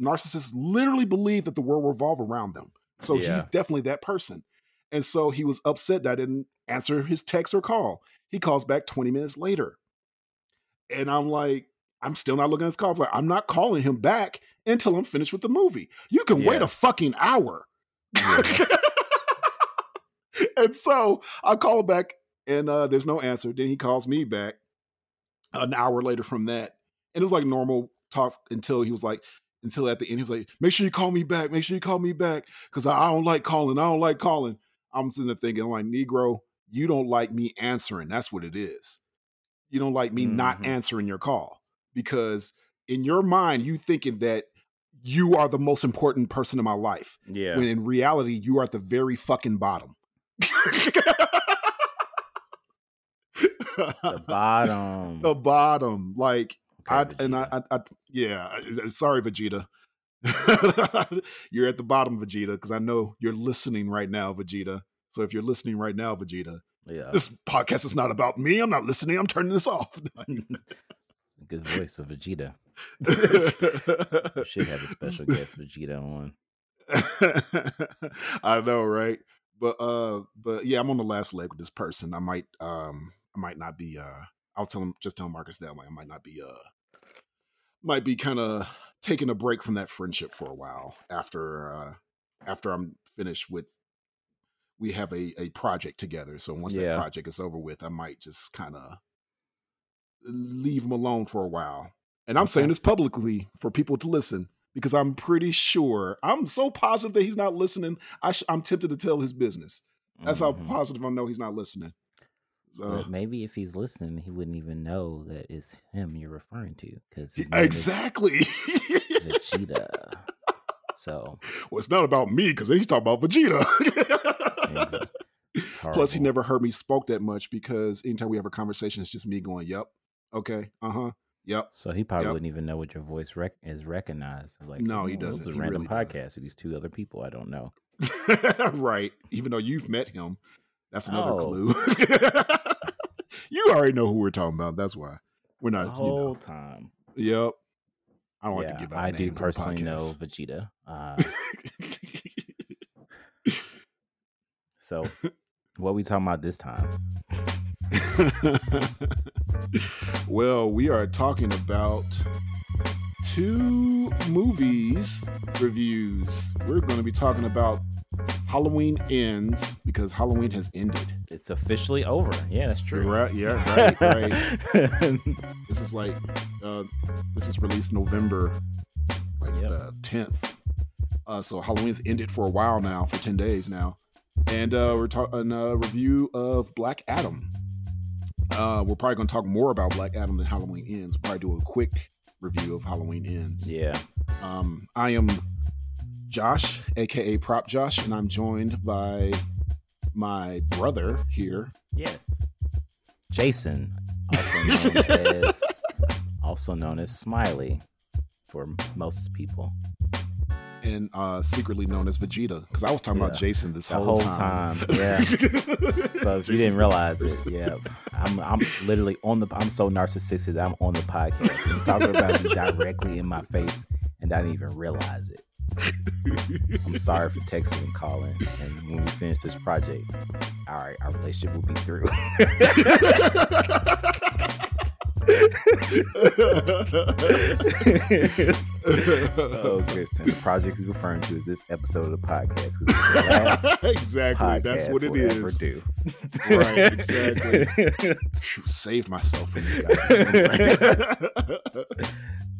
narcissists literally believe that the world revolve around them. So Yeah. he's definitely that person. And so he was upset that I didn't answer his text or call. He calls back 20 minutes later. And I'm like, I'm still not looking at his calls. Like, I'm not calling him back until I'm finished with the movie. You can wait a fucking hour. and so I call him back and uh, there's no answer. Then he calls me back an hour later from that. And it was like normal talk until he was like, until at the end, he was like, make sure you call me back. Make sure you call me back. Cause I, I don't like calling. I don't like calling. I'm sitting there thinking, like, Negro, you don't like me answering. That's what it is. You don't like me not Mhm. answering your call. Because in your mind, you thinking that you are the most important person in my life. Yeah. When in reality, you are at the very fucking bottom. the bottom. the bottom. Like I and I, I, I yeah. Sorry, Vegeta. you're at the bottom, Vegeta, because I know you're listening right now, Vegeta. So if you're listening right now, Vegeta, yeah. this podcast is not about me. I'm not listening. I'm turning this off. Good voice of Vegeta. Should have a special guest Vegeta on. I know, right? But uh, but yeah, I'm on the last leg with this person. I might um, I might not be uh, I'll tell him just tell Marcus that like I might not be uh, might be kind of taking a break from that friendship for a while after uh, after I'm finished with. We have a a project together, so once Yeah. that project is over with, I might just kind of leave him alone for a while. And I'm saying this publicly for people to listen because I'm pretty sure I'm so positive that he's not listening. I sh- I'm tempted to tell his business. That's how Mhm. positive I know he's not listening. So But maybe if he's listening, he wouldn't even know that it's him you're referring to because exactly. Vegeta. So well, it's not about me because he's talking about Vegeta. Plus, he never heard me spoke that much because anytime we have a conversation, it's just me going, "Yep, okay, uh huh, yep." So he probably Yep. wouldn't even know what your voice rec- is recognized. It's like, No, he "Oh, doesn't. is a He random really doesn't." podcast with these two other people I don't know. right. Even though you've met him, that's another Oh. clue. You already know who we're talking about. That's why we're The not. You whole know. time. Yep. I don't yeah, like to give out I do the personally know. Vegeta. Uh, so, what we talking about this time? well, we are talking about two movies reviews. We're going to be talking about Halloween Ends because Halloween has ended. It's officially over. Yeah, that's true. Right? Yeah, right, right. This is like uh, this is released November like Yep. uh, 10th. Uh, so Halloween's ended for a while now, for 10 days now. And uh, we're talking a review of Black Adam. Uh, we're probably going to talk more about Black Adam than Halloween Ends. We'll probably do a quick review of Halloween Ends. yeah. Um, I am Josh, aka Prop Josh, and I'm joined by my brother here. Yes. Jason, also known as also known as Smiley for most people. And uh, secretly known as Vegeta because I was talking about Jason this The whole, whole time, yeah. So if you didn't realize it, yeah, I'm I'm literally on the I'm so narcissistic that I'm on the podcast. He's talking about me directly in my face, and I didn't even realize it. I'm sorry for texting and calling, and when we finish this project, all right, our relationship will be through. oh, Kristen, the project he's referring to is this episode of the podcast the exactly. podcast That's what it we'll is. do. Right, exactly. Saved myself from this guy.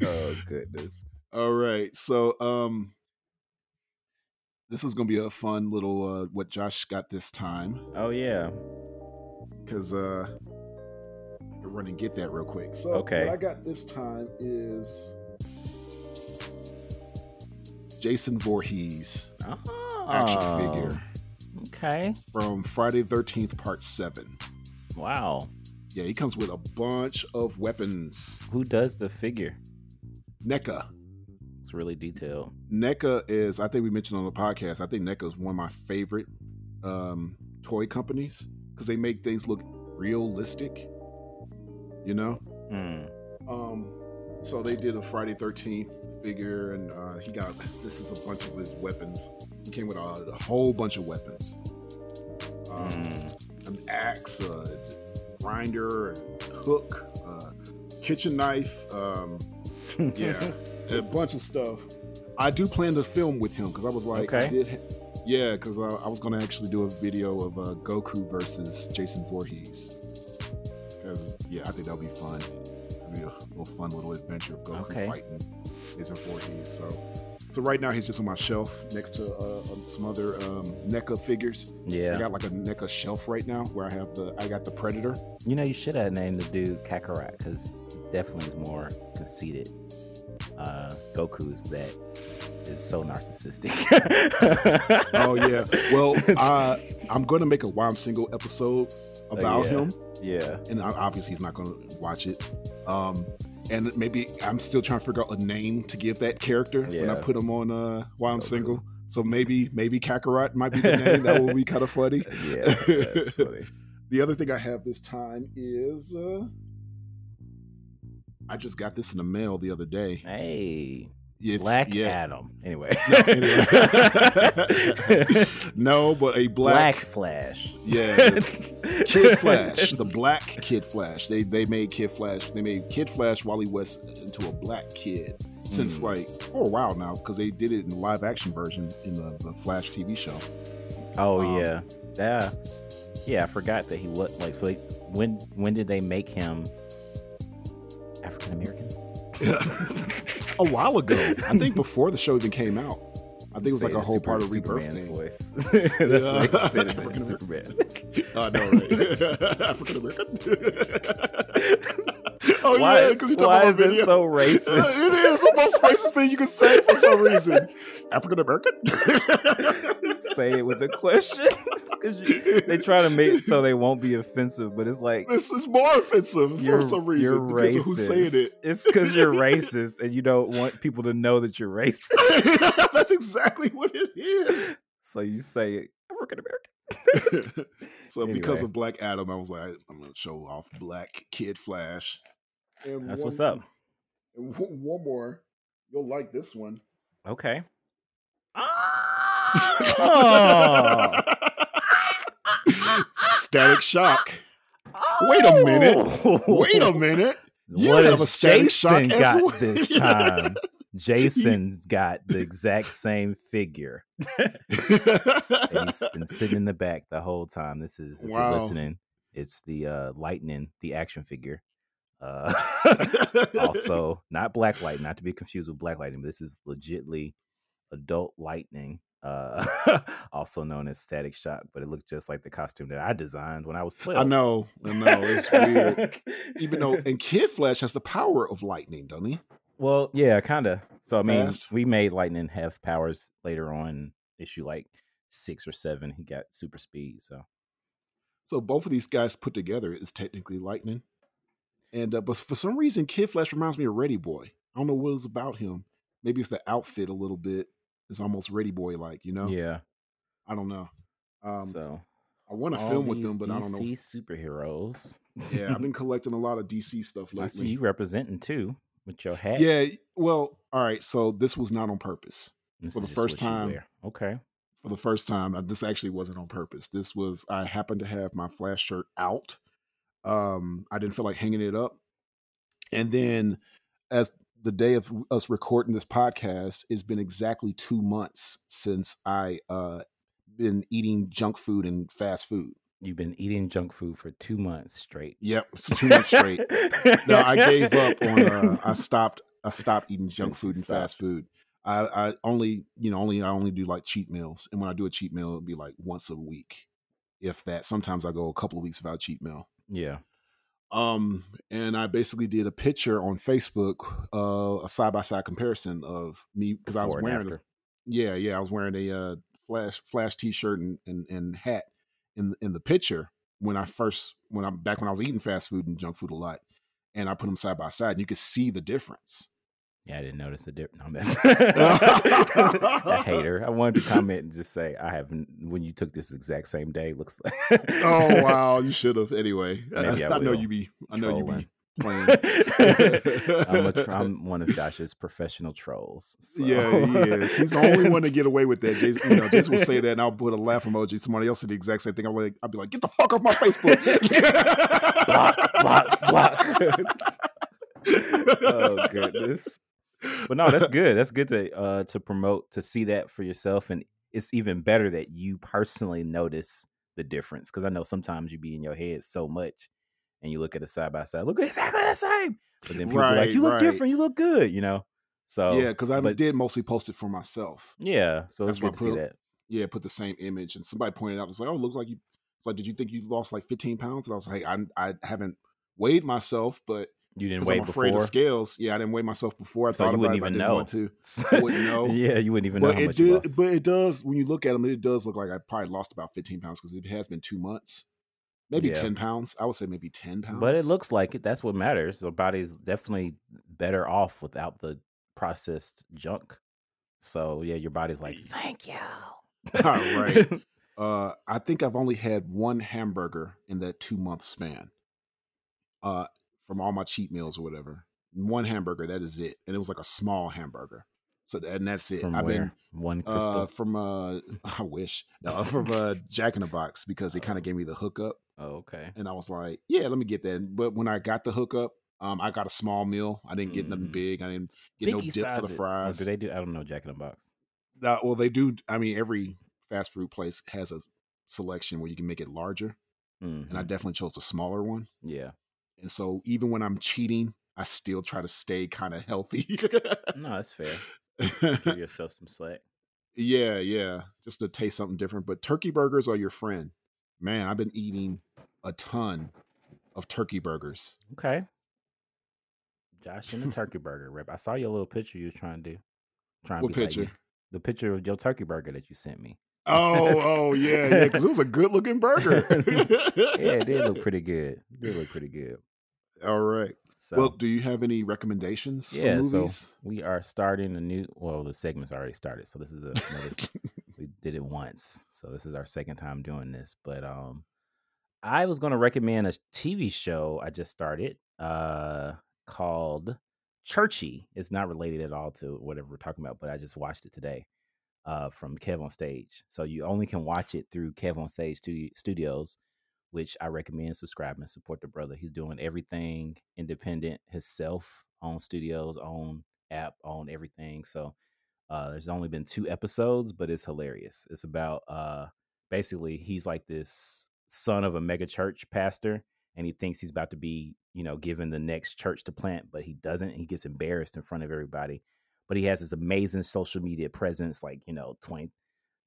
oh goodness. All right. So um this is gonna be a fun little uh what Josh got this time. Oh yeah. because uh run and get that real quick. So Okay. what I got this time is Jason Voorhees Oh, action figure Okay. from Friday Thirteenth Part Seven. Wow. Yeah, he comes with a bunch of weapons. Who does the figure? NECA. It's really detailed. NECA is, I think we mentioned on the podcast. I think NECA is one of my favorite um, toy companies because they make things look realistic. You know, Hmm. Um, So they did a Friday Thirteenth figure, and uh, he got this is a bunch of his weapons. He came with a, a whole bunch of weapons. Um, Mm. An axe, a grinder, a hook, a kitchen knife. Um, yeah, a bunch of stuff. I do plan to film with him because I was like, I Okay. did, yeah, because uh, I was going to actually do a video of uh, Goku versus Jason Voorhees. Because yeah, I think that'll be fun. Be a little fun little adventure of Goku Okay. fighting Jason Voorhees. So, so right now he's just on my shelf next to uh, um, some other um, NECA figures. Yeah, I got like a NECA shelf right now where I have the I got the Predator. You know, you should have named the dude Kakarot because definitely is more conceited. Uh, Goku's that is so narcissistic. Oh yeah. Well, uh, I'm going to make a Why I'm Single episode about yeah. him, yeah. and obviously he's not going to watch it. Um, and maybe I'm still trying to figure out a name to give that character when I put him on uh, Why I'm Goku. Single. So maybe maybe Kakarot might be the name. that would be kind of funny. Yeah. That's funny. The other thing I have this time is uh, I just got this in the mail the other day. Hey, It's, Black yeah. Adam. Anyway. No, anyway. no, but a Black black, Flash. yeah, Kid Flash, the black Kid Flash. They they made Kid Flash. They made Kid Flash Wally West into a black kid since Hmm. like for a while now because they did it in the live action version in the, the Flash TV show. Oh Um, yeah, yeah, yeah. I forgot that he was like. So they, when when did they make him African American? A while ago, I think before the show even came out. I think it was like a whole part of Rebirth Superman's thing. voice. That's Yeah. said African- Superman. I know, right? African American. oh why yeah, because you talking about is it so racist? it is the most racist thing you can say for some reason. African American. Say it with a question. you- they try to make it so they won't be offensive, but it's like this is more offensive for some reason. you're racist. who's saying it. It's because you're racist and you don't want people to know that you're racist. That's exactly what it is. So you say African American. so because of Black Adam, I was like, I'm gonna show off Black Kid Flash. And That's one- what's up. one one more, you'll like this one. Okay. Oh! Static Shock. Wait a minute. Wait a minute. You What have a Static Shock Jason as got well. this time? Jason's got the exact same figure. And he's been sitting in the back the whole time. This is if Wow. you're listening, it's the uh lightning, the action figure. Uh also not black lightning, not to be confused with black lightning, but this is legitly adult lightning. Uh also known as static shock, but it looked just like the costume that I designed when I was 12. I know, I know, it's weird. Even though, and Kid Flash has the power of lightning, doesn't he? Well, yeah, kind of. So I mean, Fast. we made Lightning have powers later on. Issue like six or seven, he got super speed. So So both of these guys put together is technically lightning. And uh, but for some reason, Kid Flash reminds me of Ready Boy. I don't know what it's about him. Maybe it's the outfit a little bit. It's almost Ready Boy like, you know. yeah. I don't know. Um, so I want to film with them, but I don't know. Superheroes. Yeah, I've been collecting a lot of DC stuff I see lately. you representing too with your hat. Yeah, well, all right. So this was not on purpose. This for the first time. Okay. For the first time, uh, this actually wasn't on purpose. This was I happened to have my flash shirt out. Um, I didn't feel like hanging it up, and then as the day of us recording this podcast, it's been exactly two months since I uh been eating junk food and fast food. You've been eating junk food for two months straight. Yep, two months straight. no, I gave up on. Uh, I stopped. I stopped eating junk food and fast food. I, I only, you know, only I only do like cheat meals, and when I do a cheat meal, it'll be like once a week, if that. Sometimes I go a couple of weeks without cheat meal. Yeah. Um, and I basically did a picture on Facebook, uh, a side by side comparison of me because I was wearing, a, yeah, yeah, I was wearing a uh, flash flash t shirt and, and and hat in in the picture when I first when I'm back when I was eating fast food and junk food a lot, and I put them side by side, and you could see the difference. Yeah, I didn't notice the difference. No, I'm a hater. I wanted to comment and just say I have when you took this exact same day. Looks like. Oh wow, you should have. Anyway, I, I know you be. I know you be. Playing. I'm, a I'm one of Josh's professional trolls. so- Yeah, he is. He's the only one to get away with that. Jason, you know, Jason will say that, and I'll put a laugh emoji. Somebody else said the exact same thing. I'll like, I'll be like, "Get the fuck off my Facebook!" block, block, block. oh goodness. But no, that's good. That's good to uh to promote to see that for yourself, and it's even better that you personally notice the difference because I know sometimes you be in your head so much, and you look at it side by side, look exactly the same, but then people are like, "You look right. different. You look good," you know. So yeah, because I but- did mostly post it for myself. yeah, so That's why good to see that. Yeah, put the same image, and somebody pointed out, it's like, "Oh, it looks like you." It's like, did you think you lost like 15 pounds? And I was like, I, I haven't weighed myself, but You didn't weigh I'm afraid before, of scales. Yeah, I didn't weigh myself before. I So thought you about wouldn't it, I even didn't know. want to. I wouldn't know. yeah, you wouldn't even know but how it did. But it does when you look at them, it does look like I probably lost about 15 pounds because it has been two months, maybe Yeah. 10 pounds. I would say maybe 10 pounds. But it looks like it. That's what matters. The body's definitely better off without the processed junk. So yeah, your body's like, thank you. All right. Uh, I think I've only had one hamburger in that two month span. Uh, from all my cheat meals or whatever, one hamburger. That is it, and it was like a small hamburger. So and that's it. From I've where? been One crystal. uh from uh I wish no from uh Jack in the Box because they kind Oh. of gave me the hookup, oh, okay. and I was like, yeah, let me get that. But when I got the hookup, um, I got a small meal. I didn't get nothing Mhm. big. I didn't get no dip for the it. Fries. do they do? I don't know. Jack in the Box. Uh, well, they do. I mean, every fast food place has a selection where you can make it larger, and I Mhm. definitely chose the smaller one. yeah. And so even when I'm cheating, I still try to stay kind of healthy. No, that's fair. Give yourself some slack. yeah, yeah, just to taste something different. But turkey burgers are your friend, man. I've been eating a ton of turkey burgers. Okay. Josh and the turkey burger rep. I saw your little picture you was trying to do. Trying to What like picture? the picture of your turkey burger that you sent me. Oh, oh yeah, yeah, because it was a good looking burger. Yeah, it did look pretty good. It did look pretty good. All right. So well, do you have any recommendations yeah, for so movies? we are starting a new. Well, the segment's already started, so this is a, another. we did it once, so this is our second time doing this. But um, I was going to recommend a TV show I just started, uh, called Churchy. It's not related at all to whatever we're talking about, but I just watched it today, uh, from Kev on Stage. So you only can watch it through Kev on Stage Studios which I recommend subscribe and support the brother. He's doing everything independent himself, on studios, on app, on everything. So uh, there's only been two episodes, but it's hilarious. It's about uh, basically he's like this son of a mega church pastor, and he thinks he's about to be, you know, given the next church to plant, but he doesn't. He gets embarrassed in front of everybody. But he has this amazing social media presence, like you know, twenty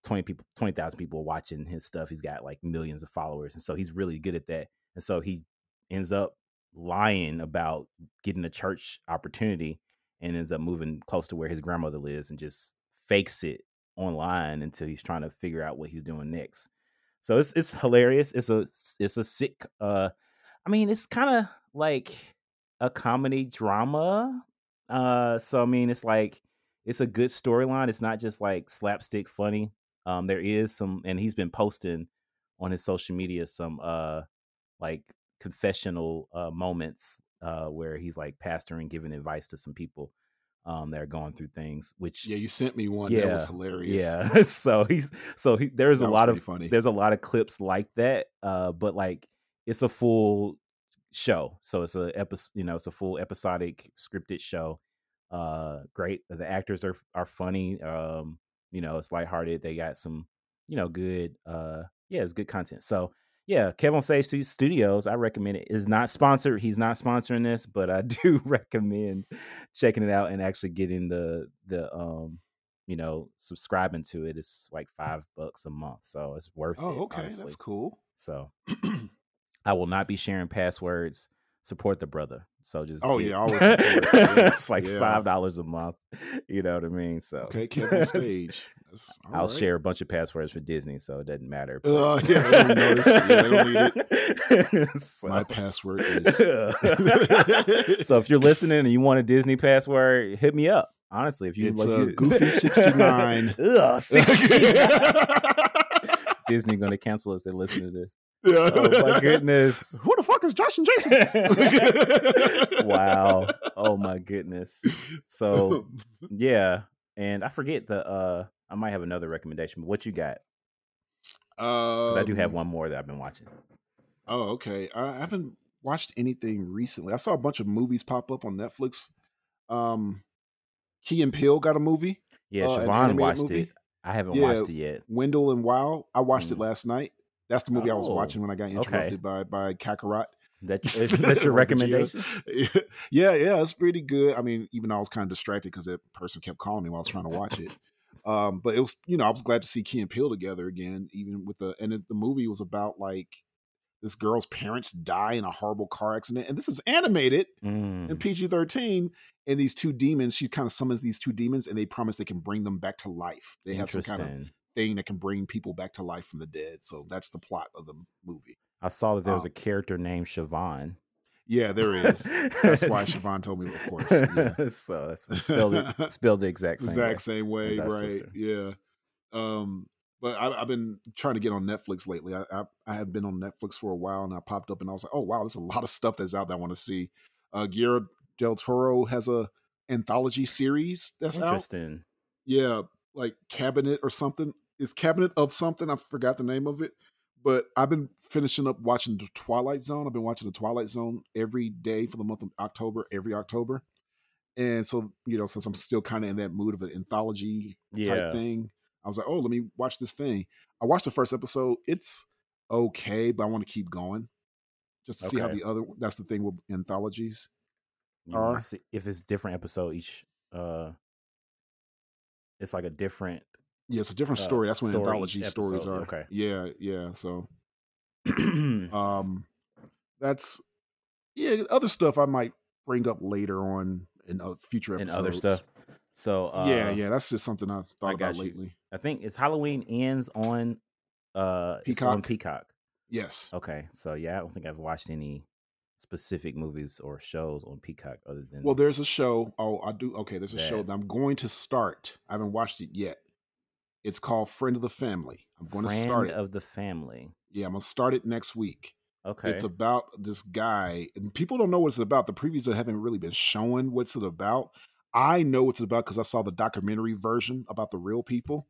20 people 20,000 people watching his stuff. He's got like millions of followers and so he's really good at that. And so he ends up lying about getting a church opportunity and ends up moving close to where his grandmother lives and just fakes it online until he's trying to figure out what he's doing next. So it's it's hilarious. It's a it's a sick uh I mean it's kind of like a comedy drama. Uh so I mean it's like it's a good storyline. It's not just like slapstick funny. Um, there is some, and he's been posting on his social media some uh like confessional uh moments uh where he's like pastoring, giving advice to some people um that are going through things. Which Yeah, you sent me one. that was hilarious. yeah, so he's so he, there's That a lot of funny. there's a lot of clips like that. Uh, but like it's a full show, so it's a episode. You know, it's a full episodic scripted show. Uh, great. The actors are are funny. Um, you know, it's lighthearted. They got some, you know, good. Uh, yeah, it's good content. So yeah, Kev on Stage Studios. I recommend it. Is not sponsored. He's not sponsoring this, but I do recommend checking it out and actually getting the the um you know subscribing to it. It's like five bucks a month, so it's worth Oh, it. okay, honestly. that's cool. So I will not be sharing passwords. Support the brother. So just Oh, get- yeah, always. It's like yeah. five dollars a month. You know what I mean? So Okay, Kev on Stage. I'll right. share a bunch of passwords for Disney, so it doesn't matter. Uh, yeah, they don't notice. Yeah, they don't need it. so, My password is. so if you're listening and you want a Disney password, hit me up. Honestly, if you It's, like uh, you- Goofy69. Ugh, 60. Disney going to cancel us. They listen to this. Yeah. Oh my goodness! Who the fuck is Josh and Jason? wow! Oh my goodness! So yeah, and I forget the. uh I might have another recommendation, but what you got? Because I do have Um, one more that I've been watching. Oh, okay. I I haven't watched anything recently. I saw a bunch of movies pop up on Netflix. Um, Key and Peele got a movie. Yeah, uh, Siobhan watched movie? it. I haven't Yeah. watched it yet. Wendell and Wow. I watched it Mm. last night. That's the movie I was Oh, watching when I got okay. interrupted by by Kakarot. That is that your recommendation? yeah, yeah, it's pretty good. I mean, even though I was kind of distracted because that person kept calling me while I was trying to watch it. Um, but it was, you know, I was glad to see Key and Peele together again, even with the and it, the movie was about like this girl's parents die in a horrible car accident, and this is animated Mm, in PG thirteen. And these two demons, she kind of summons these two demons, and they promise they can bring them back to life. They have some kind of thing that can bring people back to life from the dead. So that's the plot of the movie. I saw that there was Um, a character named Siobhan. Yeah, there is. That's why Siobhan told me, of course. Yeah. so that's spelled it spelled the exact same exact way. same way, right? sister. Yeah. Um, but I, I've been trying to get on Netflix lately. I, I I have been on Netflix for a while, and I popped up, and I was like, oh wow, there's a lot of stuff that's out that I want to see. Uh, Guillermo del Toro has a anthology series that's out. Interesting. Yeah, like Cabinet or something. Is Cabinet of something? I forgot the name of it. But I've been finishing up watching the Twilight Zone. I've been watching the Twilight Zone every day for the month of October, every October. And so, you know, since I'm still kind of in that mood of an anthology Yeah. type thing, I was like, oh, let me watch this thing. I watched the first episode. It's okay, but I want to keep going just to see how the other. That's the thing with anthologies. Wanna Are- if it's different episode each. Uh, it's like a different. Yeah, it's a different Uh, story. That's what story anthology stories are. Okay. Yeah, yeah. So um that's yeah other stuff i might bring up later on in uh, future and other stuff. So uh, yeah yeah that's just something i thought I about you. lately I think it's Halloween ends on uh it's on Peacock? Peacock. yes Okay, so yeah, I don't think I've watched any specific movies or shows on Peacock other than well there's a show oh i do okay there's a show That. that i'm going to start i haven't watched it yet it's called friend of the family i'm going to start it of the Family. yeah i'm going to start it next week Okay, it's about this guy and people don't know what it's about the previews haven't really been showing what's it about i know what it's about because i saw the documentary version about the real people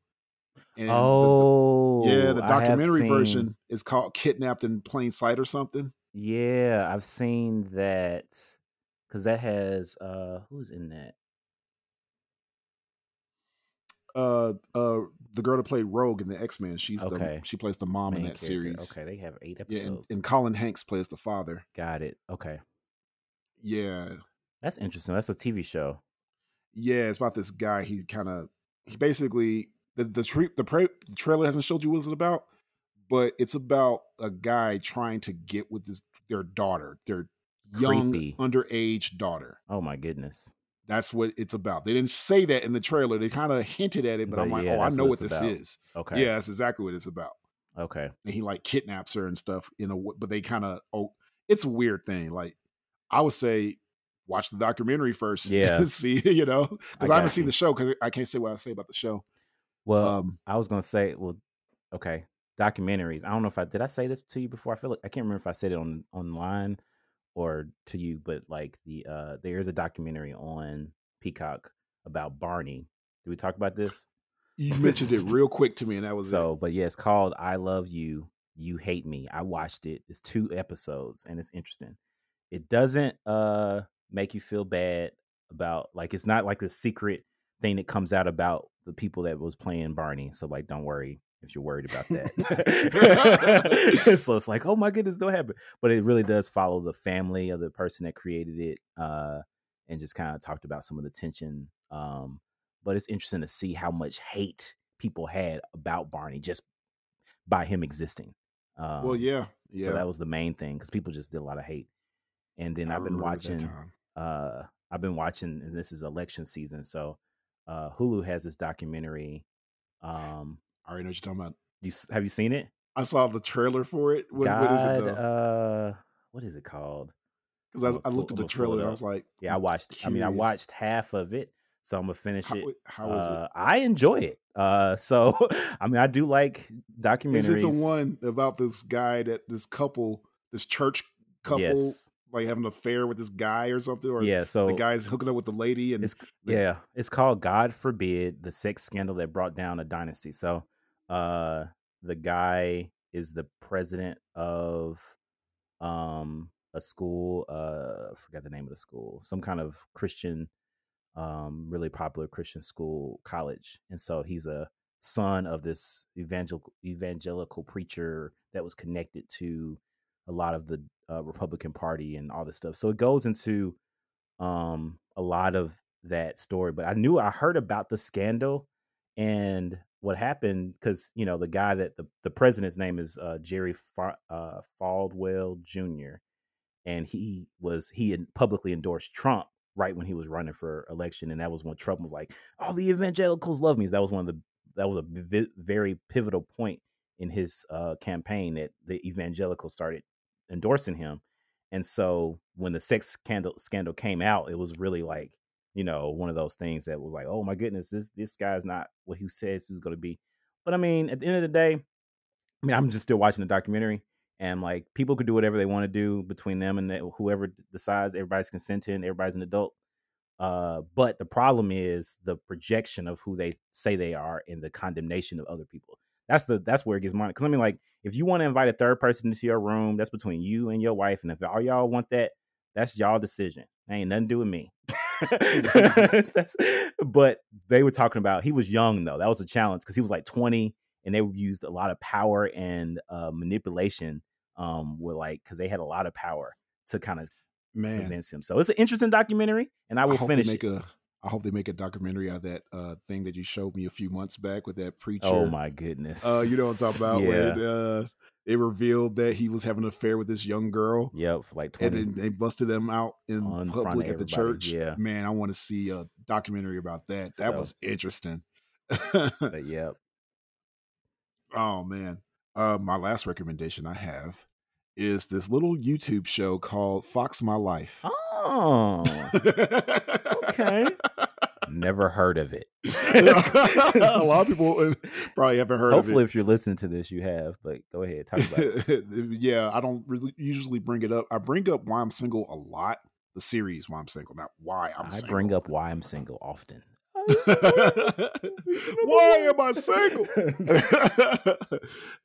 and the- the, oh Yeah, the documentary version is called "Kidnapped in Plain Sight" or something. Yeah, I've seen that because that has uh who's in that? Uh, uh, the girl that played Rogue in the X Men, she's Okay. the she plays the mom in that character. series. Okay, they have eight Yeah, episodes. and, and Colin Hanks plays the father. Got it. Okay, Yeah, that's interesting. That's a TV show. Yeah, it's about this guy. He kind of he basically the the, tre- the, pra- the trailer hasn't showed you what it's about, but it's about a guy trying to get with this their daughter, their young Creepy. underage daughter. Oh my goodness. That's what it's about. They didn't say that in the trailer. They kind of hinted at it, but, But I'm like, yeah, oh, I know what what this about. is. Okay. Yeah, that's exactly what it's about. Okay. And he like kidnaps her and stuff. You know, but they kind of oh, it's a weird thing. Like I would say, watch the documentary first. Yeah. see, you know, because I I, haven't got seen you. the show because I can't say what I say about the show. Well, um, I was gonna say, well, okay, documentaries. I don't know if I did I say this to you before. I feel like I can't remember if I said it on online or to you, but like the uh there is a documentary on Peacock about Barney. Did we talk about this? you mentioned it real quick to me, and that was So, but yeah, it's called I Love You, You Hate Me. I watched it. It's two episodes and it's interesting. It doesn't uh make you feel bad about like it's not like a secret thing that comes out about the people that was playing Barney. So like don't worry if you're worried about that. so it's like, oh my goodness, don't happen. But it really does follow the family of the person that created it, uh, and just kind of talked about some of the tension. Um, but it's interesting to see how much hate people had about Barney just by him existing. Um, well, yeah, yeah. So that was the main thing because people just did a lot of hate. And then I I've been watching. Uh, I've been watching, and this is election season, so uh, Hulu has this documentary. Um, I already know what you're talking about. you have you seen it? I saw the trailer for it. What, God, what is it though? uh, what is it called? Because I, I looked at the it trailer and I was like, Yeah, I watched. I mean, I watched half of it. So I'm gonna finish it. how is Uh, I enjoy it. Uh, so I mean, I do like documentaries. it? Is it the one about this guy that this couple, this church couple, Yes. Like having an affair with this guy or something, or Yeah. So the guy's hooking up with the lady and it's yeah, it's called God forbid the sex scandal that brought down a dynasty. So, uh, the guy is the president of um a school. Uh, I forgot the name of the school. Some kind of Christian, um, really popular Christian school college, and so he's a son of this evangelical evangelical preacher that was connected to a lot of the uh, Republican Party and all this stuff. So it goes into um a lot of that story but i knew i heard about the scandal and what happened because you know the guy that the, the president's name is uh jerry Fa- uh Falwell jr and he was he had publicly endorsed trump right when he was running for election and that was when trump was like all the evangelicals love me that was one of the that was a vi- very pivotal point in his uh campaign that the evangelicals started endorsing him and so when the sex scandal scandal came out, it was really like, you know, one of those things that was like, oh my goodness, this this guy's not what he says he's gonna be. But I mean, at the end of the day, I mean, I'm just still watching the documentary, and like people could do whatever they want to do between them and whoever decides. Everybody's consenting. Everybody's an adult. Uh, but the problem is the projection of who they say they are and the condemnation of other people. That's the that's where it gets money. Because I mean, like, if you want to invite a third person into your room, that's between you and your wife. And if all y'all want that, that's y'all decision. That ain't nothing to do with me. but they were talking about he was young though. That was a challenge because he was like 20 and they used a lot of power and uh, manipulation. Um, with like because they had a lot of power to kind of man, convince him. So it's an interesting documentary, and I will hope finish make it. a. I hope they make a documentary out of that uh, thing that you showed me a few months back with that preacher. Oh my goodness! Uh, you know what I'm talking about? Yeah. When uh, it revealed that he was having an affair with this young girl, Yep, for like and twenty. then they busted him out in On public at the church. yeah. man, I want to see a documentary about that. That So- was interesting. but yep. oh man, uh, my last recommendation I have is this little YouTube show called Fox My Life. Oh, okay. Never heard of it. a lot of people uh, probably haven't heard Hopefully, of if you're listening to this, you have. But go ahead, talk about it. it. yeah, I don't really usually bring it up. I bring up why I'm single a lot. The series why I'm single, not why I'm I single. bring up why I'm single often. why am I single?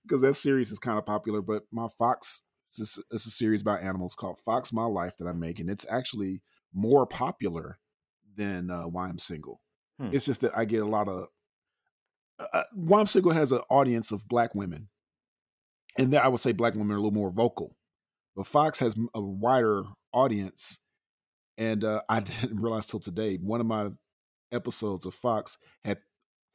Because that series is kind of popular, but my Fox it's a, it's a series about animals called Fox My Life that I'm making. it's actually more popular than uh, Why I'm Single. Hmm. It's just that I get a lot of uh, Why I'm Single has an audience of black women, and there I would say black women are a little more vocal, but Fox has a wider audience, and uh, I didn't realize till today one of my episodes of Fox had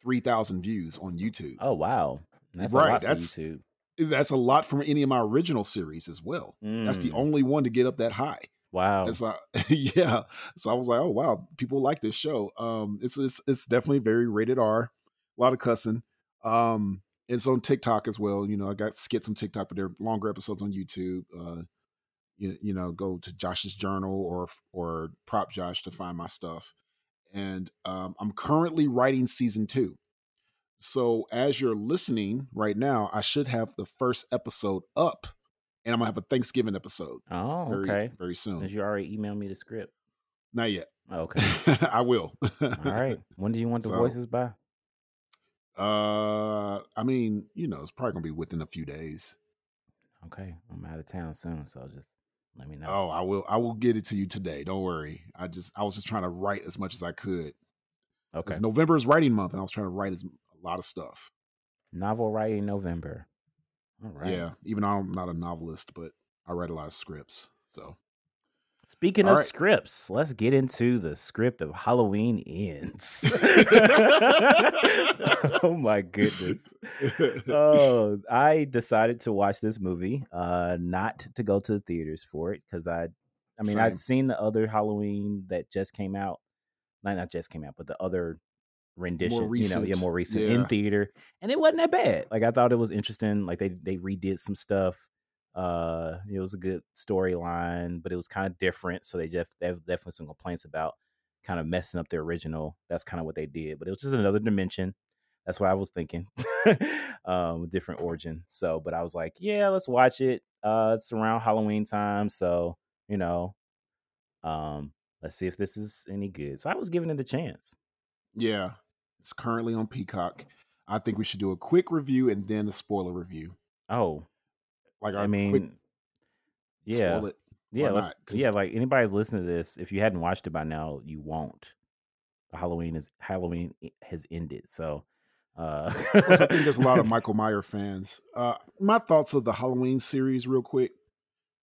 three thousand views on YouTube. Oh wow, that's Right, a lot that's- YouTube. That's a lot from any of my original series as well. That's the Mm, only one to get up that high. Wow. And so, yeah. So I was like, oh wow, people like this show. Um, it's it's it's definitely very rated R. A lot of cussing. Um, it's on TikTok as well. You know, I got skits on TikTok, but they're longer episodes on YouTube. Uh, you, you know, go to Josh's Journal or or Prop Josh to find my stuff. And um, I'm currently writing season two. So as you're listening right now, I should have the first episode up, and I'm gonna have a Thanksgiving episode Oh, very okay. very soon. Because you already emailed me the script. Not yet. Oh, Okay. I will. All right. When do you want the So- voices by? Uh, I mean, you know, it's probably gonna be within a few days. Okay. I'm out of town soon, so just let me know. Oh, I will. I will get it to you today. Don't worry. I just, I was just trying to write as much as I could. okay. November is writing month, and I was trying to write as a lot of stuff. Novel writing November. All right. Yeah, even though I'm not a novelist, but I write a lot of scripts. So Speaking All of right. scripts, let's get into the script of Halloween Ends. oh my goodness. Oh, I decided to watch this movie, uh, not to go to the theaters for it because I, I mean, Same. I'd seen the other Halloween that just came out, not not just came out, but the other rendition, you know, yeah, more recent yeah. in theater, and it wasn't that bad. Like I thought it was interesting. Like they they redid some stuff. Uh, it was a good storyline, but it was kind of different. So they just they have definitely some complaints about kind of messing up the original. That's kind of what they did, but it was just another dimension. That's what I was thinking. um, different origin. So, but I was like, yeah, let's watch it. Uh, it's around Halloween time, so you know, um, let's see if this is any good. So I was giving it a chance. Yeah, it's currently on Peacock. I think we should do a quick review and then a spoiler review. Oh, Like, I mean, quick yeah, spoil it. yeah, yeah. Like anybody's listening to this, if you hadn't watched it by now, you won't. Halloween is Halloween has ended, so. Uh, Plus, I think there's a lot of Michael Meyer fans. Uh, my thoughts of the Halloween series, real quick,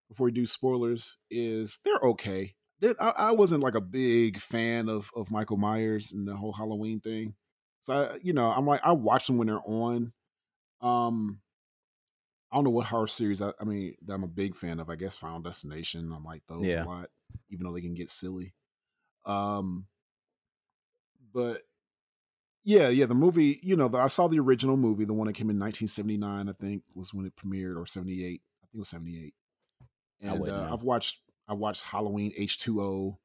before we do spoilers, is they're okay. They're- I, I wasn't like a big fan of of Michael Myers and the whole Halloween thing. So I, you know, I'm like I watch them when they're on. Um, I don't know what horror series. I, I mean, that I'm a big fan of. I guess Final Destination. I'm like those Yeah. a lot, even though they can get silly. Um, but yeah, yeah, the movie. You know, the, I saw the original movie, the one that came in 1979. I think was when it premiered, or 78. I think it was 78. And uh. I've watched. I watched Halloween H2O.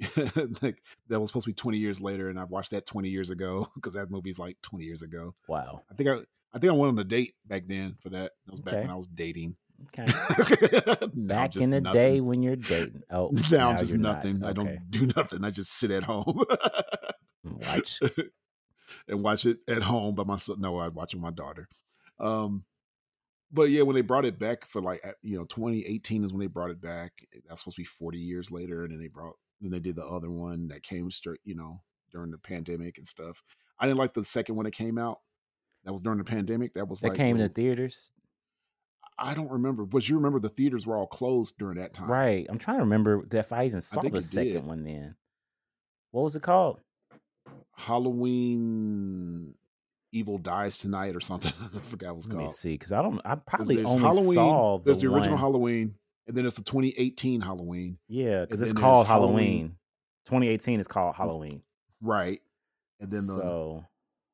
like that was supposed to be 20 years later, and I watched that 20 years ago because that movie's like 20 years ago. wow. I think I. I think I went on a date back then for that. That was back Okay. when I was dating. Okay. Now Back in the nothing. day when you're dating. Oh, now, I'm just you're not. nothing. I don't do nothing. I just sit at home watch. and watch it at home by myself. No, I watch it with my daughter. Um, but yeah, when they brought it back for like you know 2018 is when they brought it back. That's supposed to be 40 years later, and then they brought then they did the other one that came straight you know during the pandemic and stuff. I didn't like the second one that came out. That was during the pandemic. That was That like came to theaters, I don't remember, but you remember the theaters were all closed during that time, right? I'm trying to remember if I even saw think the second did. one. Then, what was it called? Halloween Evil Dies Tonight or something. I forgot what it was Let me called. see, because I don't. I probably only Halloween, saw the, there's the original one- Halloween, and then it's the 2018 Halloween, Yeah, because it's called Halloween. Halloween. 2018 is called Halloween. right? And then the so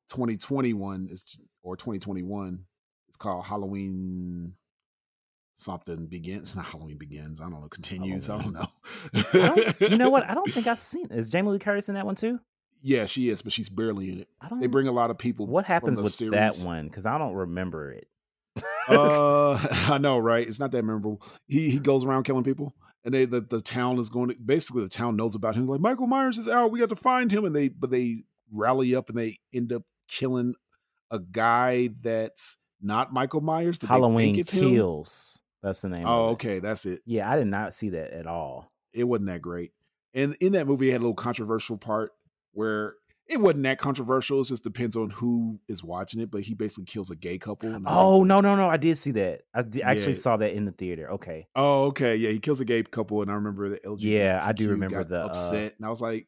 2021 is or 2021 it's called Halloween something begins. It's not Halloween begins. I don't know. Continues. I don't know. I don't, you know what? I don't think I've seen. Is Jamie Lee Curtis in that one too? yeah, she is, but she's barely in it. I don't. They bring a lot of people. what happens the with that one? Because I don't remember it. uh, I know, right? It's not that memorable. He he goes around killing people, and they the, the town is going. To, basically, the town knows about him. Like Michael Myers is out. We got to find him, and they but they rally up and they end up killing a guy that's not Michael Myers. that they think Halloween it's him. That's the name. Oh, of it. okay, that's it. Yeah, I did not see that at all. It wasn't that great. And in that movie, it had a little controversial part where it wasn't that controversial. It just depends on who is watching it. But he basically kills a gay couple. Oh no, no, no! I did see that. I did, actually saw that in the theater. Okay, Oh, okay. Yeah, he kills a gay couple, and I remember the LGBT. Yeah, I do remember the, uh, upset, and I was like, "W-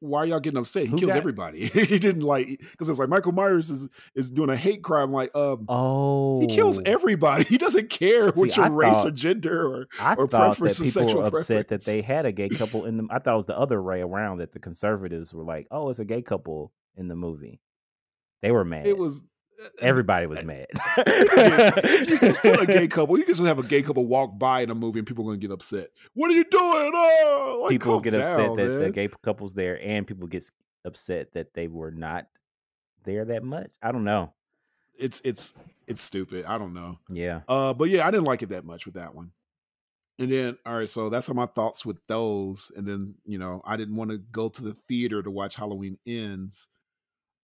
"Why are y'all getting upset? He Who kills got- everybody. he didn't like because it's like Michael Myers is is doing a hate crime. Like, um, oh, he kills everybody. He doesn't care See, what your I race or gender or I or thought that preference or people sexual were upset preference. that they had a gay couple in them. I thought it was the other way around that the conservatives were like, "Oh, it's a gay couple in the movie." They were mad. it was Everybody was mad. if you just put a gay couple, you can just have a gay couple walk by in a movie and people are gonna get upset. What are you doing? Oh, like, people get upset down, that the gay couple's there, and people get upset that they were not there that much. I don't know. It's it's it's stupid. I don't know. Yeah. Uh, but yeah, I didn't like it that much with that one. And then, all right, so that's how my thoughts with those. And then, you know, I didn't want to go to the theater to watch Halloween Ends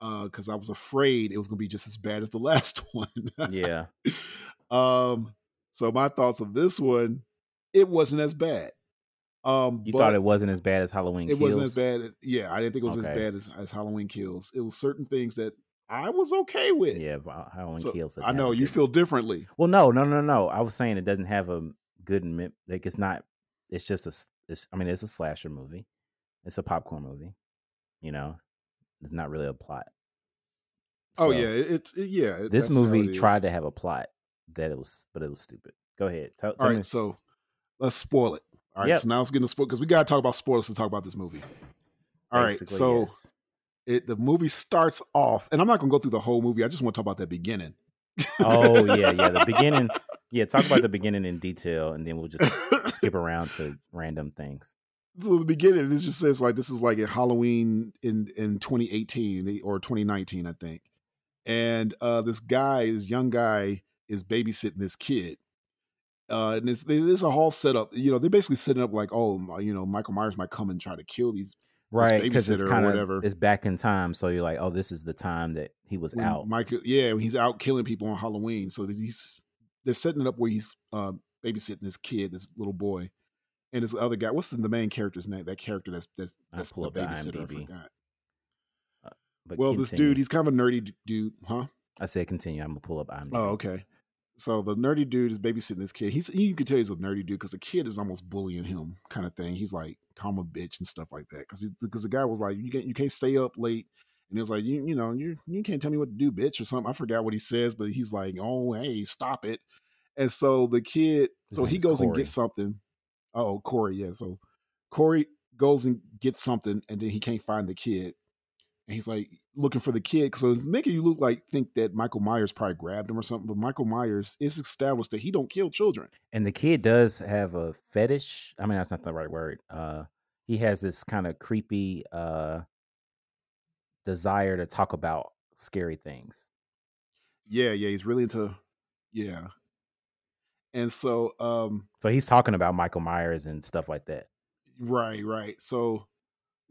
because I was afraid it was going to be just as bad as the last one. Yeah. um, so my thoughts of this one, it wasn't as bad. Um, You thought it wasn't as bad as Halloween it Kills? wasn't as bad. As, yeah, I didn't think it was as bad as, as Halloween Kills. It was certain things that I was okay with. Yeah, Halloween So, Kills. I know you good- feel differently. Well, no, no, no, no. I was saying it doesn't have a good like it's not. It's just a. It's, I mean, it's a slasher movie. It's a popcorn movie. You know, it's not really a plot. Oh yeah, it's it- yeah. this movie tried to have a plot that it was, but it was stupid. Go ahead. Tell, tell right, me. so let's spoil it. All right, Yep. so now let's get into spoil because we got to talk about spoilers to talk about this movie. All right, Basically, so yes. it the movie starts off, and I'm not gonna go through the whole movie. I just want to talk about that beginning. oh yeah, yeah. The beginning. Yeah, talk about the beginning in detail, and then we'll just skip around to random things. So the beginning, it just says like this is like a Halloween in in 2018 or 2019, I think. And uh this guy, this young guy, is babysitting this kid. Uh, and it's there's a whole setup. You know, they're basically setting up like, oh, you know, Michael Myers might come and try to kill these right because it's kind of it's back in time so you're like oh this is the time that he was when out Michael, yeah, he's out killing people on Halloween. So he's they're setting it up where he's uh, babysitting this kid, this little boy, and this other guy. What's the main character's name? That character that's that's, that's the babysitter. I forgot. Uh, but Well, this dude, he's kind of a nerdy dude, huh? i said continue i'm gonna pull up IMDb. Oh, okay. So the nerdy dude is babysitting this kid. He's you can tell he's a nerdy dude because the kid is almost bullying him, kind of thing. He's like, "Call him a bitch" and stuff like that. Because because the guy was like, "You can't you can't stay up late," and he was like, "You you know you you can't tell me what to do, bitch," or something. I forgot what he says, but he's like, "Oh hey, stop it." And so the kid, His so he goes and gets something. Oh, Corey, yeah. So Corey goes and gets something, and then he can't find the kid. And he's like looking for the kid. So it's making you look like think that Michael Myers probably grabbed him or something. But Michael Myers is established that he don't kill children. and the kid does have a fetish i mean that's not the right word uh he has this kind of creepy uh desire to talk about scary things Yeah, yeah, he's really into yeah. And so um so he's talking about michael myers and stuff like that right, right. So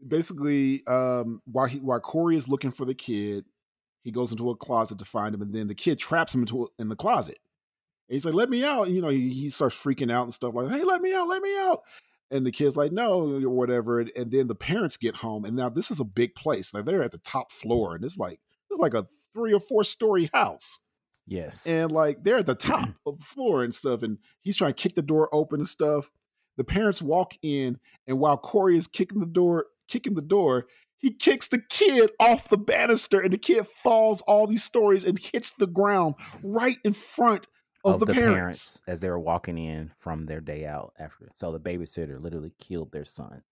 basically um while he while Corey is looking for the kid, he goes into a closet to find him and then the kid traps him into a, in the closet. And he's like, "Let me out." You know, he, he starts freaking out and stuff like, "Hey, let me out, let me out." And the kid's like, "No," or whatever. And, and then the parents get home, and now this is a big place. Like they're at the top floor, and it's like it's like a three or four story house. Yes. And like they're at the top mm-hmm. of the floor and stuff and he's trying to kick the door open and stuff. The parents walk in and while corey is kicking the door kicking the door he kicks the kid off the banister and the kid falls all these stories and hits the ground right in front of, the, parents. as they were walking in from their day out after so the babysitter literally killed their son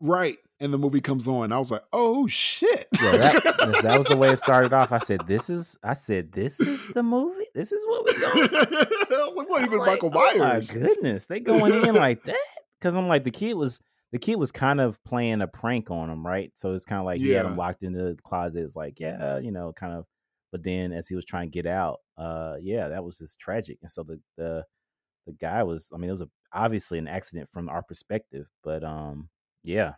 right and the movie comes on i was like oh shit yeah that, that was the way it started off i said this is i said this is the movie this is what we going I was like, what I'm even like, michael oh my goodness, they going in like that? Because I'm like the kid was the kid was kind of playing a prank on him, right? So it's kind of like he had him locked into the closet. It's like yeah, you know, kind of. But then as he was trying to get out, uh, yeah, that was just tragic. And so the the the guy was, I mean, it was a, obviously an accident from our perspective, but um, yeah,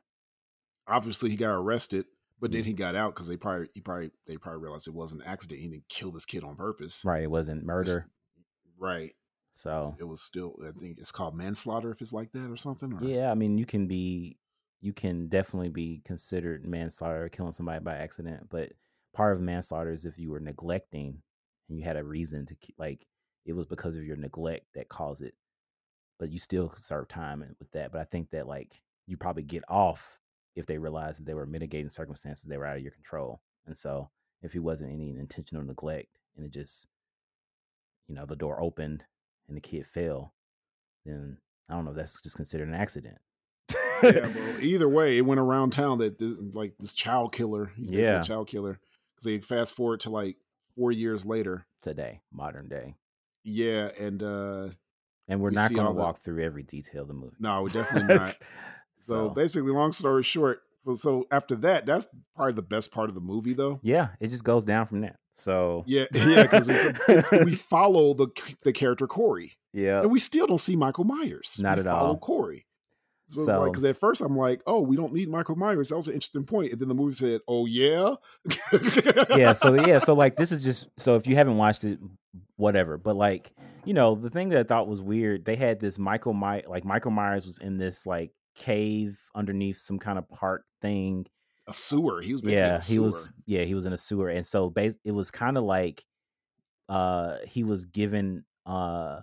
obviously he got arrested, but then mm-hmm. he got out because they probably he probably they probably realized it wasn't an accident. He didn't kill this kid on purpose. right, it wasn't It's- murder, Right. so It was still I think it's called manslaughter if it's like that or something. Or, Yeah, I mean, you can be, you can definitely be considered manslaughter, killing somebody by accident. But part of manslaughter is if you were neglecting and you had a reason to, like, it was because of your neglect that caused it. But you still could serve time with that. But I think that, like, you probably get off if they realized that they were mitigating circumstances they were out of your control. And so if it wasn't any intentional neglect and it just, you know, the door opened and the kid fell, then I don't know. That's just considered an accident. yeah, well, either way, it went around town that th- like this child killer. He's basically Yeah. a child killer because they fast forward to like four years later. today, modern day. Yeah, and uh And we're We not going to the- walk through every detail of the movie. no, we definitely not. So so, basically, long story short, so- after that, that's probably the best part of the movie, though. yeah, it just goes down from there. So Yeah, yeah, because it's, a- it's we follow the the character Corey, yeah, and we still don't see Michael Myers. Not We at follow all. Corey. So, it's So- like because at first I'm like, oh, we don't need Michael Myers. That was an interesting point. point, and then the movie said, oh yeah, yeah. So yeah, so like this is just so if you haven't watched it, whatever. But like you know, the thing that I thought was weird, they had this Michael My like Michael Myers was in this like cave underneath some kind of park thing. a sewer. He was basically yeah a he was yeah he was in a sewer and so bas- it was kind of like uh he was given uh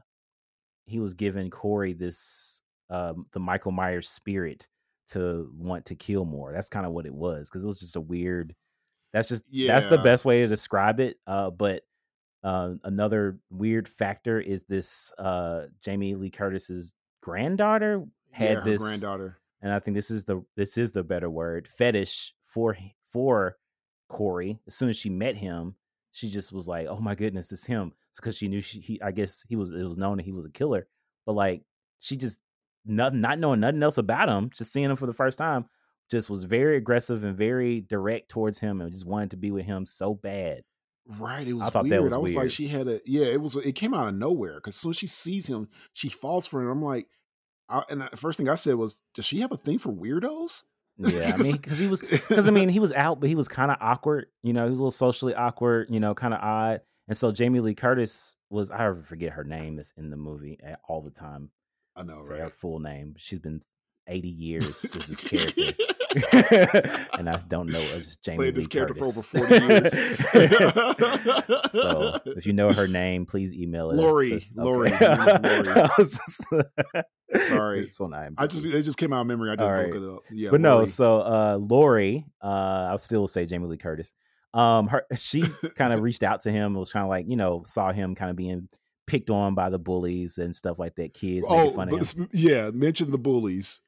he was given corey this um the michael myers spirit to want to kill more that's kind of what it was because it was just a weird that's just that's the best way to describe it uh but uh, another weird factor is this uh jamie lee curtis's granddaughter had yeah, this granddaughter. and I think this is the this is the better word fetish for for Corey. As soon as she met him, she just was like, "Oh my goodness, it's him!" because she knew she he I guess he was it was known that he was a killer, but like she just not not knowing nothing else about him, just seeing him for the first time, just was very aggressive and very direct towards him, and just wanted to be with him so bad. Right, it was I thought weird. that was I was like, she had a yeah. It was it came out of nowhere because soon as she sees him, she falls for him. I'm like, I, and the first thing I said was, does she have a thing for weirdos? Yeah, I mean, because he was, because I mean, he was out, but he was kind of awkward. You know, he was a little socially awkward. You know, kind of odd. And so Jamie Lee Curtis was, I forget her name that's in the movie all the time. I know, Say her full name. She's been eighty years as this character. and I don't know her. Just Jamie Played Lee this character for Curtis. over 40 years. so if you know her name, please email us. Laurie. It's- Laurie. okay. Her name is Sorry. it's on IMDb. I just it just came out of memory. I just right. it up. Yeah, but no, so uh Laurie, uh I'll still say Jamie Lee Curtis. Um her she kind of reached out to him, was kind of like, you know, saw him kind of being picked on by the bullies and stuff like that, kids making oh, fun but of him. yeah. Mention the bullies.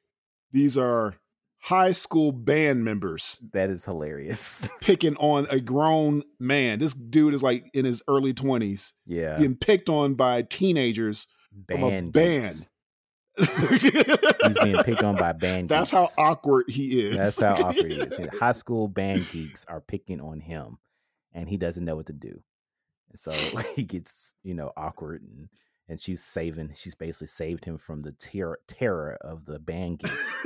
These are high school band members That is hilarious. picking on a grown man. This dude is like in his early twenties, yeah. being picked on by teenagers from a Band band. He's being picked on by band That's geeks. how awkward he is. That's how awkward he is. High school band geeks are picking on him and he doesn't know what to do. And so he gets, you know, awkward and and she's saving she's basically saved him from the terror terror of the band geeks.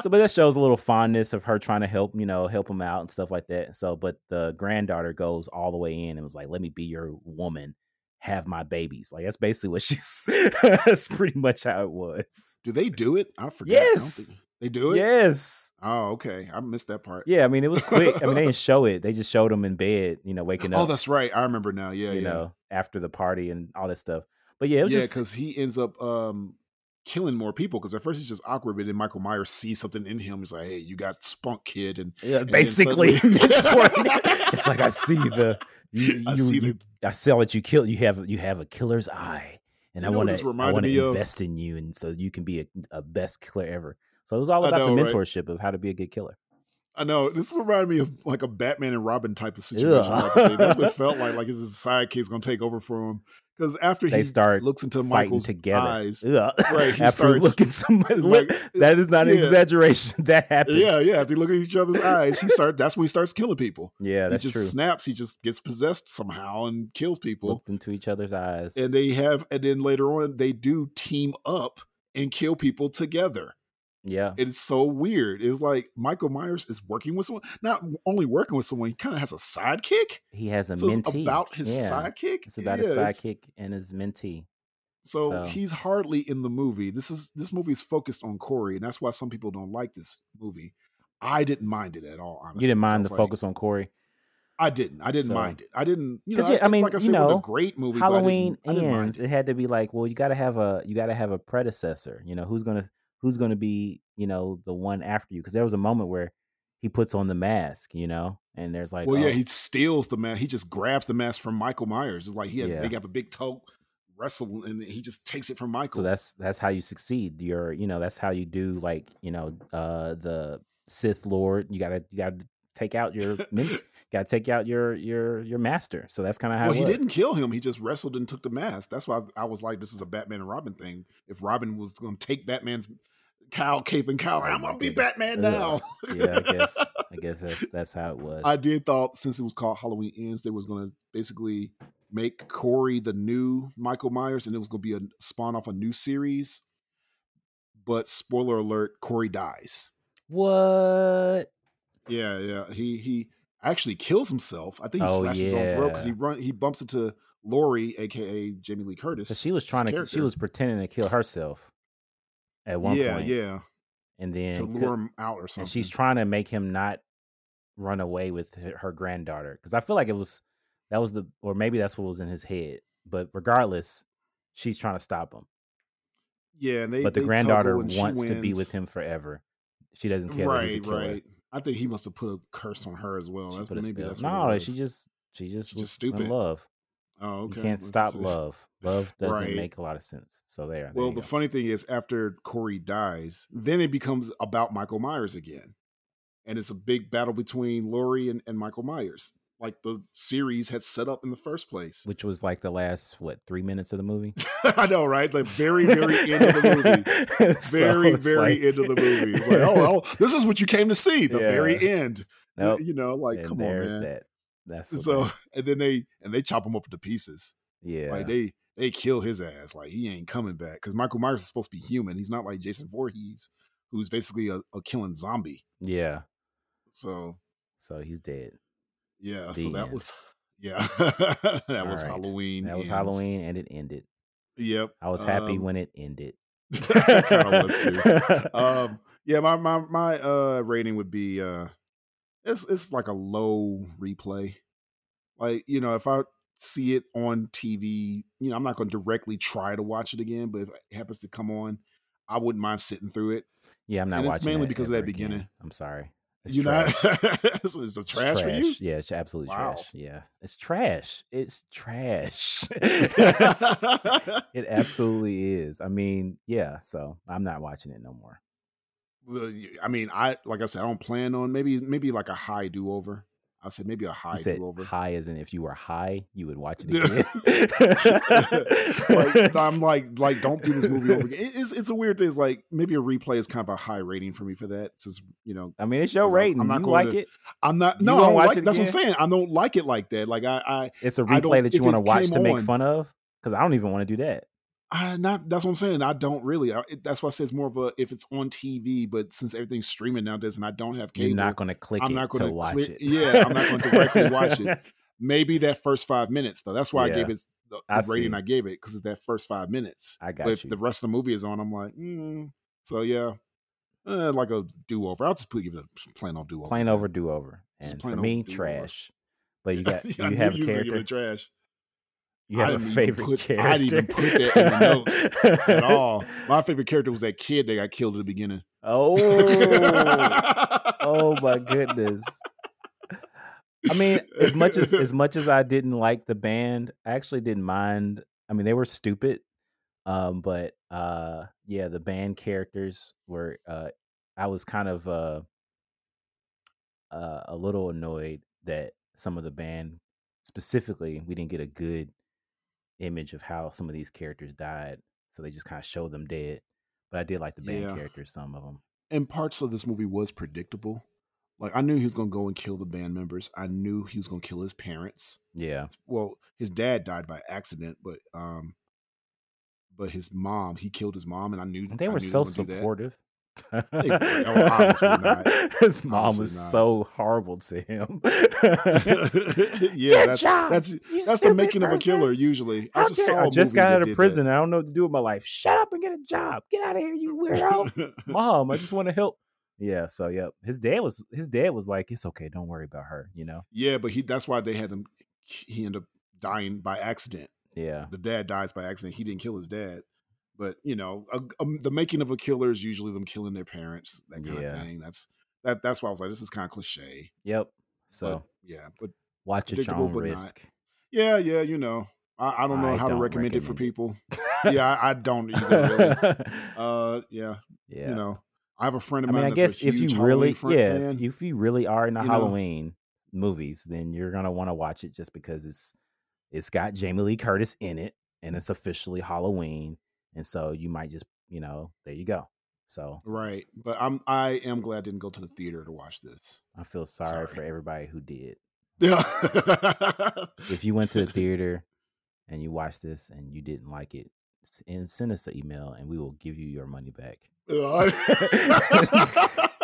so but that shows a little fondness of her trying to help, you know, help him out and stuff like that. So but the granddaughter goes all the way in and was like, Let me be your woman, have my babies. Like that's basically what she's that's pretty much how it was. do they do it? I forget. I Yes. think- they do it. Yes. Oh, okay. I missed that part. Yeah, I mean it was quick. I mean they didn't show it. They just showed them in bed, you know, waking up. Oh, that's right. I remember now. Yeah, you yeah. know, after the party and all that stuff. But yeah, it was yeah, just because he ends up um killing more people. Because at first he's just awkward, but then Michael Myers sees something in him. He's like, "Hey, you got spunk, kid," and yeah, then basically suddenly- it's like I see the you, I see you- the- I saw that you kill you have you have a killer's eye. And You I want to I want to of? invest in you and so you can be a, a best killer ever. So it was all about know, the right? mentorship of how to be a good killer. I know this reminded me of like a Batman and Robin type of situation. Type. That's what it felt like. Like his sidekick's gonna take over for him. Because after They he start looks into Michael's together. eyes, Ugh. Right, he After starts- looking somebody like, that is not an exaggeration. That happened. yeah, yeah. After they look at each other's eyes, he start. That's when he starts killing people. Yeah, that's he just true. snaps. He just gets possessed somehow and kills people. Looked into each other's eyes. and they have and then later on they do team up and kill people together yeah. it's so weird it's like michael myers is working with someone not only working with someone he kind of has a sidekick He has a so it's mentee. about his yeah. sidekick It's about Yeah, his sidekick and his mentee. so, so- he's hardly in the movie this is this movie is focused on corey and that's why some people don't like this movie i didn't mind it at all honestly You didn't mind the like- focus on Corey. i didn't i didn't So- mind it i didn't you know, yeah, I mean, like i you said it was know, a great movie but I didn't- Halloween I didn't mind ends. it. It had to be like, well, you got to have a you got to have a predecessor. You know, who's gonna who's gonna be you know the one after you? Because there was a moment where he puts on the mask. You know, and there's like, well, yeah, oh, he steals the mask. He just grabs the mask from Michael Myers. It's like he had, Yeah. they have a big toe wrestle, and he just takes it from Michael. so that's that's how you succeed. You're you know that's how you do like you know uh the Sith Lord. You gotta you gotta take out your mints. gotta take out your your your master. So that's kind of how well, he didn't kill him. He just wrestled and took the mask. That's why I, I was like, this is a Batman and Robin thing. If Robin was going to take Batman's cowl, cape, and Oh I'm to be. Batman now. yeah, I guess I guess that's that's how it was. I did thought since it was called Halloween Ends, they was to basically make Corey the new Michael Myers, and it was to be a spawn off a new series. But spoiler alert, Corey dies. what? Yeah, yeah. He he actually kills himself. I think he Oh, slashes his own throat because he run he bumps into Laurie, aka Jamie Lee Curtis. she was trying to she was pretending to kill herself at one yeah, point. yeah, and then to lure him out or something. and she's trying to make him not run away with her, granddaughter because I feel like it was that was the or maybe that's what was in his head. But regardless, she's trying to stop him. yeah, and they but the granddaughter she wants to be with him forever. She doesn't care that he's a Right, right. I think he must have put a curse on her as well. She That's maybe that's what no, she just she just was just stupid. in love. oh, okay. You can't stop love. Love doesn't Right. make a lot of sense. So there. there Well, you the go. funny thing is, after Corey dies, then it becomes about Michael Myers again, and it's a big battle between Laurie and, and Michael Myers. like the series had set up in the first place. which was like the last what three minutes of the movie. I know, right? The very, very end of the movie. So Very, very like- end of the movie. It's like, oh, oh, this is what you came to see. The Yeah. very end. Nope. You know, like, and come on, man. that. That's So, and then they and they chop them up into pieces. yeah, Like they they kill his ass. Like he ain't coming back because Michael Myers is supposed to be human. He's not like Jason Voorhees, who's basically a, a killing zombie. yeah. So So he's dead. yeah, The so that end. was yeah, that All was right. Halloween. That was. Halloween, and it ended. Yep, I was happy um, when it ended. I kind of was too. um yeah my my my uh rating would be uh it's it's like a low replay like you know if i see it on tv you know i'm not going to directly try to watch it again but if it happens to come on i wouldn't mind sitting through it yeah, I'm not and it's watching. mainly that because of that again. beginning. I'm sorry. It's you trash. it's, it's a It's trash, for you Yeah, it's absolutely Wow. trash. Yeah, it's trash. It's trash. it absolutely is. I mean, yeah. So I'm not watching it no more. I mean i like i said i don't plan on maybe maybe like a high do-over i said maybe a high said do-over high as in if you were high, you would watch it again. like. I'm like like don't do this movie over again. It's it's a weird thing. It's like maybe a replay is kind of a high rating for me for that. Since you know I mean, it's your rating. I'm not you going like to- it. I'm not no I don't watch like it that's what I'm saying. I don't like it like that. Like I I It's a replay that you want to watch to make on- fun of. Because I don't even want to do that. I not that's what I'm saying. I don't really. I, it, that's why I say it's more of a if it's on TV. But since everything's streaming nowadays and I don't have cable, You're not going to click I'm not gonna watch click- it. yeah, I'm not gonna directly watch it. maybe that first five minutes though. That's why Yeah. I gave it the, I rating see. I gave it because it's that first five minutes. I got but if you. the rest of the movie is on, I'm like, mm. so yeah, eh, like a do over. I'll just put give it a plain old do over. plain over do over. And for me, do-over. trash. But you got you have a you was gonna give character? trash You have a favorite put- character? I didn't even put that in the notes at all. My favorite character was that kid that got killed at the beginning. Oh, oh my goodness. I mean, as much as as much as I didn't like the band, I actually didn't mind. I mean, they were stupid, um, but uh, yeah, the band characters were. Uh, I was kind of uh, uh, a little annoyed that some of the band, specifically, we didn't get a good image of how some of these characters died. So they just kind of show them dead. But I did like the band Yeah. characters, some of them. and parts of this movie was predictable. Like I knew he was gonna go and kill the band members. I knew he was gonna kill his parents. Yeah. Well, his dad died by accident, but um, but his mom, he killed his mom, and I knew And they were so were gonna do that. supportive. Not. His mom Obviously was not. so horrible to him. yeah, that's job, that's that's the making of a killer. Usually, I How just. I just got out of prison. I don't know what to do with my life. Shut up and get a job. Get out of here, you weirdo. Mom, I just want to help. Yeah, so yep. His dad was his dad was like, It's okay, don't worry about her, you know? yeah, but he that's why they had him. He ended up dying by accident. Yeah. the dad dies by accident. He didn't kill his dad, but you know, a, um, the making of a killer is usually them killing their parents, that kind Yeah. of thing. That's that. That's why I was like, this is kind of cliche. Yep. So but, yeah, but watch at your predictable, own but not. yeah, yeah, you know, I, I don't know I how to don't recommend, it for people. yeah, I, I don't either. Really. Uh, yeah, yeah. you know, I have a friend of I mean, mine. I guess a if you really, yeah, fan. if, you really are into you know? Halloween movies, then you're gonna want to watch it just because it's it's got Jamie Lee Curtis in it, and it's officially Halloween, and so you might just, you know, there you go. So right, but I'm I am glad I didn't go to the theater to watch this. I feel sorry, Sorry. for everybody who did. Yeah, If you went to the theater and you watched this and you didn't like it, and send us an email and we will give you your money back.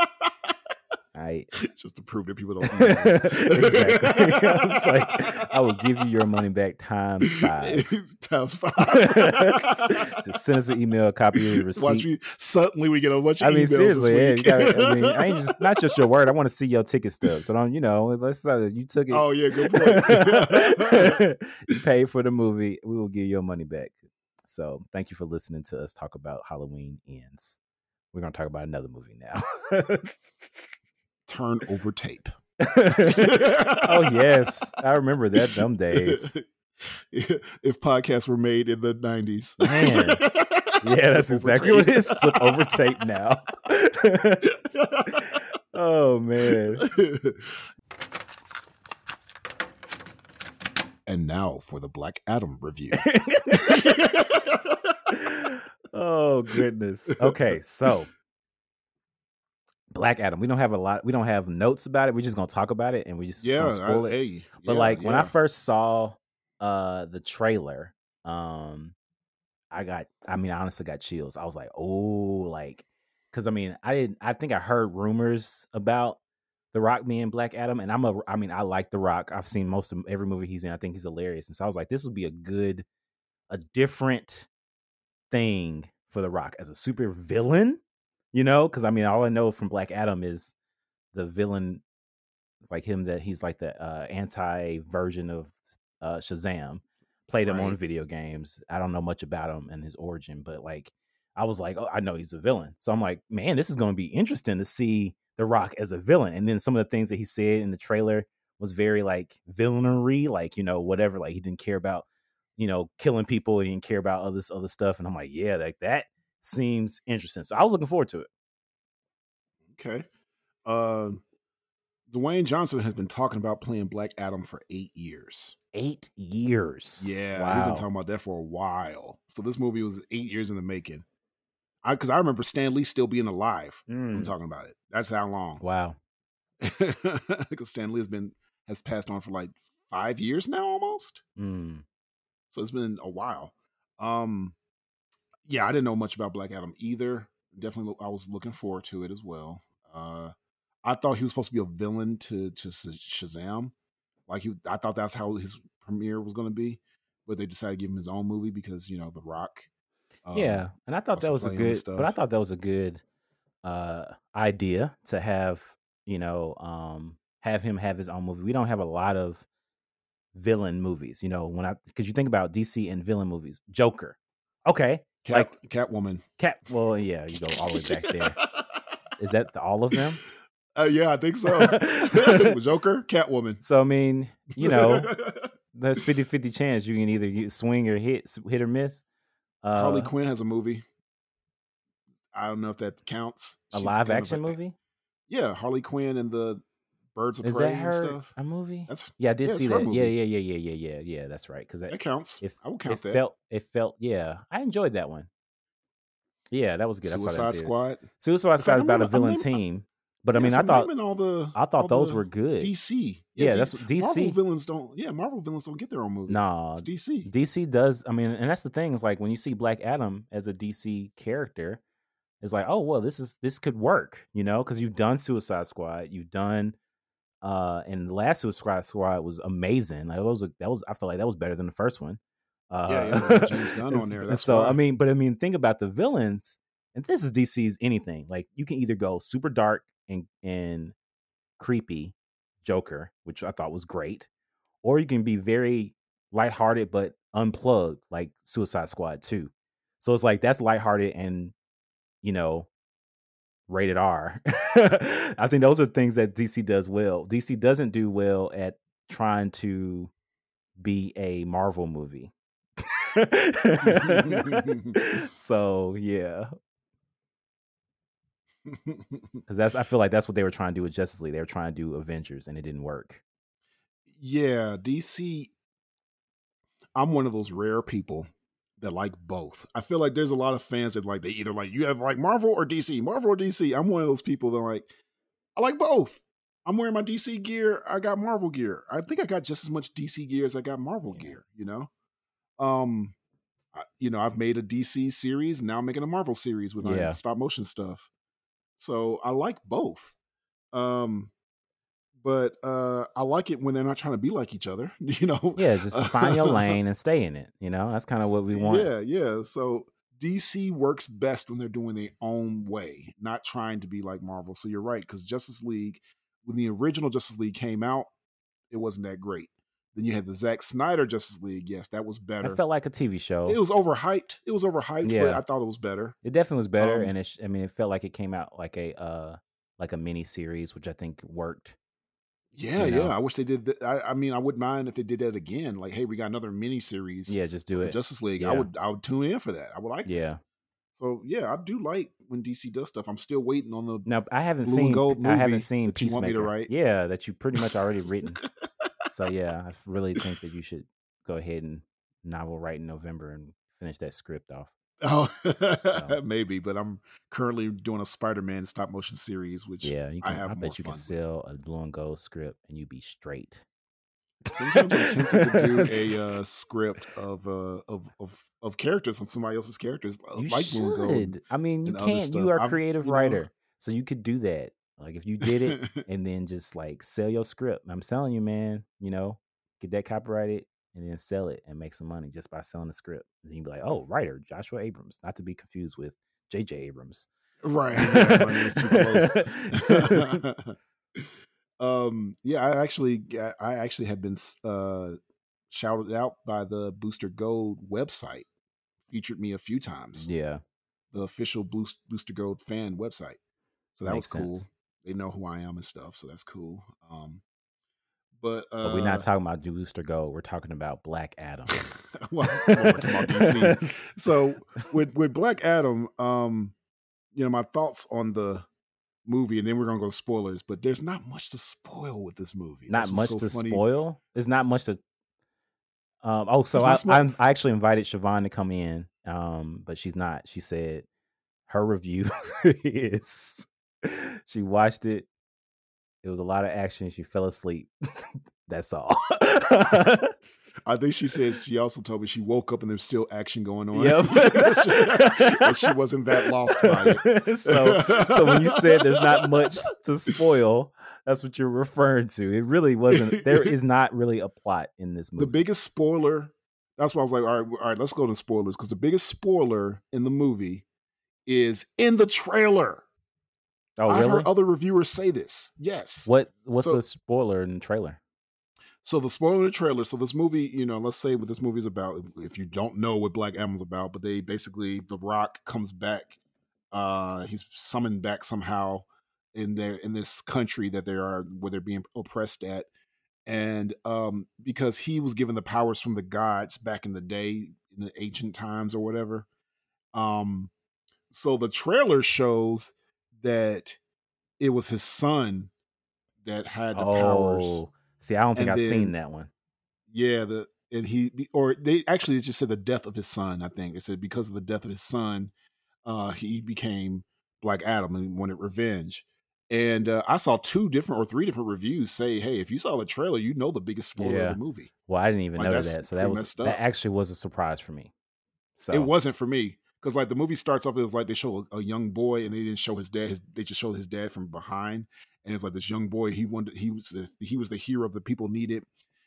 Right. just to prove that people don't. exactly. I was like, I will give you your money back times five. times five. Just send us an email, a copy of your receipt. Watch me. Suddenly, we get a bunch of I mean, emails seriously, yeah, this you week. gotta, I mean, I ain't just not just your word. I want to see your ticket stub. So don't, you know, let's uh, you took it. oh yeah, good point. you paid for the movie. We will give your money back. So thank you for listening to us talk about Halloween ends. We're gonna talk about another movie now. Turn over tape. oh yes, I remember that. dumb days. if podcasts were made in the nineties, Man. Yeah, that's exactly what it is. Flip over tape now. oh man. And now for the Black Adam review. oh goodness. Okay, so Black Adam. We don't have a lot. We don't have notes about it. We're just gonna talk about it, and we just yeah, spoil I, it. hey, But yeah, like when I first saw uh the trailer, um I got I mean I honestly got chills. I was like, "Oh, like cuz I mean, I didn't I think I heard rumors about The Rock being Black Adam and I'm a I mean, I like The Rock. I've seen most of every movie he's in. I think he's hilarious. And so I was like, this would be a good a different thing for The Rock as a super villain, you know? Cuz I mean, all I know from Black Adam is the villain like him that he's like the uh, anti version of uh, Shazam. Played him on video games. I don't know much about him and his origin, but like I was like, oh, I know he's a villain. So I'm like, man, this is going to be interesting to see The Rock as a villain. And then some of the things that he said in the trailer was very like villainy, like you know whatever. Like he didn't care about you know killing people. He didn't care about all this other stuff. And I'm like, yeah, like that seems interesting. So I was looking forward to it. Okay. Uh, Dwayne Johnson has been talking about playing Black Adam for eight years. Eight years. Yeah, he's been talking about that for a while. So this movie was eight years in the making. I because I remember Stan Lee still being alive. when I'm Mm, talking about it. That's how long. Wow. Because Stan Lee has been has passed on for like five years now, almost. Mm. So it's been a while. Um, yeah, I didn't know much about Black Adam either. Definitely, I was looking forward to it as well. Uh, I thought he was supposed to be a villain to to Shazam. Like he, I thought that's how his premiere was going to be, but they decided to give him his own movie because you know The Rock. um, yeah, and I thought wants that was a good, but I thought that was a good uh idea to have, you know, um have him have his own movie. We don't have a lot of villain movies, you know, when I because you think about DC and villain movies. Joker. Okay. Cat, Catwoman. Cat well, yeah, you go all the way back there. Is that the, all of them? Uh, yeah, I think so. Joker, Catwoman. So I mean, you know, there's 50-50 chance you can either swing or hit hit or miss. Uh, Harley Quinn has a movie. I don't know if that counts. a She's live action a- movie? Yeah, Harley Quinn and the Birds of Is Prey that and stuff. a movie? That's Yeah, I did yeah, see that. Yeah, yeah, yeah, yeah, yeah, yeah, yeah. That's right. Because that it, counts. it, I will count it that. felt, it felt, yeah. I enjoyed that one. Yeah, that was good. I saw Suicide that. Squad. Suicide Squad is about a I'm villain I'm- team, but I mean, I thought, all the. I thought those were good. DC. Yeah, D- that's what- DC. Marvel villains don't. Yeah, Marvel villains don't get their own movie. Nah, it's DC. DC does. I mean, and that's the thing. Is like when you see Black Adam as a DC character, it's like, oh well, this is this could work, you know, because you've done Suicide Squad, you've done, uh, and the last Suicide Squad was amazing. Like that was a, that was I feel like that was better than the first one. Uh, Yeah, yeah, James Gunn on there, that's so I mean, but I mean, think about the villains, and this is DC's anything. Like you can either go super dark and and creepy Joker, which I thought was great, or you can be very lighthearted but unplugged, like Suicide Squad 2. So it's like that's lighthearted and you know rated R. I think those are things that DC does well. DC doesn't do well at trying to be a Marvel movie. so yeah, because that's I feel like that's what they were trying to do with Justice League. They were trying to do Avengers, and it didn't work. yeah, DC. I'm one of those rare people that like both. I feel like there's a lot of fans that like they either like you have like Marvel or DC, Marvel or DC. I'm one of those people that like I like both. I'm wearing my DC gear. I got Marvel gear. I think I got just as much DC gear as I got Marvel Yeah. gear. You know, um, I, you know, I've made a DC series. Now I'm making a Marvel series with my Yeah. stop motion stuff. So I like both. Um, but uh, I like it when they're not trying to be like each other. You know, Yeah, just find your lane and stay in it. You know, that's kind of what we want. yeah, yeah. So DC works best when they're doing their own way, not trying to be like Marvel. So you're right, because Justice League, when the original Justice League came out, it wasn't that great. Then you had the Zack Snyder Justice League. Yes, that was better. It felt like a TV show. it was overhyped. It was overhyped, but Yeah. I thought it was better. It definitely was better, Um, and it. I mean, it felt like it came out like a uh like a mini series, which I think worked. Yeah, You know? yeah. I wish they did. Th- I, I mean, I wouldn't mind if they did that again. Like, hey, we got another mini series. Yeah, just do the it. Justice League. I would, I would tune in for that. I would like that. Yeah. So yeah, I do like when DC does stuff. I'm still waiting on the Now I haven't seen. Gold I haven't seen that you want me to Peacemaker. write. Yeah, that you pretty much already written. so yeah, I really think that you should go ahead and novel write in November and finish that script off. Oh, So- maybe, but I'm currently doing a Spider-Man stop motion series, which Yeah, you I can, I, have more bet you can with. sell a blue and gold script and you'd be straight. Sometimes I'm tempted to do a uh, script of uh of of of characters of somebody else's characters, uh, You like Blue and Gold. I mean, you can't. You are a creative you know- writer, so you could do that. Like if you did it and then just like sell your script. I'm telling you, man. You know, get that copyrighted and then sell it and make some money just by selling the script. And then you'd be like, oh, writer Joshua Abrams, not to be confused with J.J. Abrams. right? Yeah, my name too close. um, yeah, I actually, I actually have been uh shouted out by the Booster Gold website. Featured me a few times. yeah, the official Boost, Booster Gold fan website. So that Makes was cool. sense. They know who I am and stuff, so that's cool. Um, but, uh, but we're not talking about Booster Gold. We're talking about Black Adam. well, we're talking about DC. So with with Black Adam, um, you know my thoughts on the movie, and then we're gonna go spoilers. But there's not much to spoil with this movie. not much so to funny. spoil. There's not much to. Um, oh, so I, I I actually invited Siobhan to come in, um, but she's not. She said her review is she watched it. It was a lot of action. She fell asleep. That's all. I think she says she also told me she woke up and there's still action going on. Yep. she wasn't that lost by it. so so when you said there's not much to spoil, that's what you're referring to. It really wasn't. There is not really a plot in this movie. the biggest spoiler that's why i was like all right all right let's go to spoilers because the biggest spoiler in the movie is in the trailer oh, i've really? heard other reviewers say this yes What what's So- the spoiler in the trailer? so the spoiler in the trailer so this movie you know let's say what this movie is about if you don't know what black adam's about but they basically the rock comes back uh he's summoned back somehow in their in this country that they are where they're being oppressed at and um because he was given the powers from the gods back in the day in the ancient times or whatever um so the trailer shows that it was his son that had the powers Oh, see, I don't think And I've seen that one. yeah, the and he or they actually just said the death of his son. I think it said because of the death of his son, uh, he became Black Adam and wanted revenge. And uh, I saw two different or three different reviews say, "Hey, if you saw the trailer, you know the biggest spoiler Yeah. of the movie." Well, I didn't even Like, know that, so that was that actually was a surprise for me. So It wasn't for me because like the movie starts off, it was like they show a, a young boy and they didn't show his dad. His, they just showed his dad from behind, and it's like this young boy. He wanted he was the, he was the hero the people needed,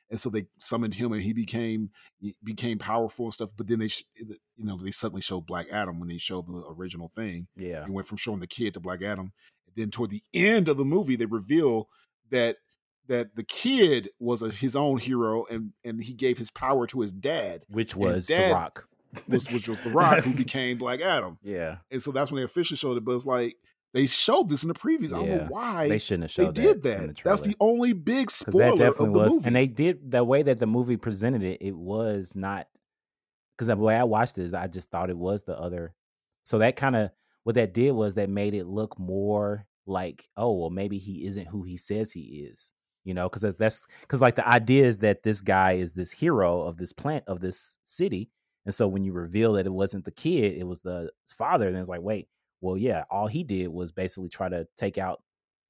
and so they summoned him and he became he became powerful and stuff. But then they sh- you know they suddenly showed Black Adam when they showed the original thing. yeah, It went from showing the kid to Black Adam. And then toward the end of the movie, they reveal that that the kid was a, his own hero and and he gave his power to his dad, which was dad- the Rock. Which, which was the Rock, who became Black Adam. Yeah, And so that's when they officially showed it. But it's like they showed this in the previews. I don't know why they shouldn't have they showed did that. the That's the only big spoiler that definitely of the was movie. and they did the way that the movie presented it it was not because the way i watched this i just thought it was the other so that kind of what that did was that made it look more like oh well maybe he isn't who he says he is you know because that's because like the idea is that this guy is this hero of this plant of this city and so when you reveal that it wasn't the kid it was the father then it's like wait well yeah all he did was basically try to take out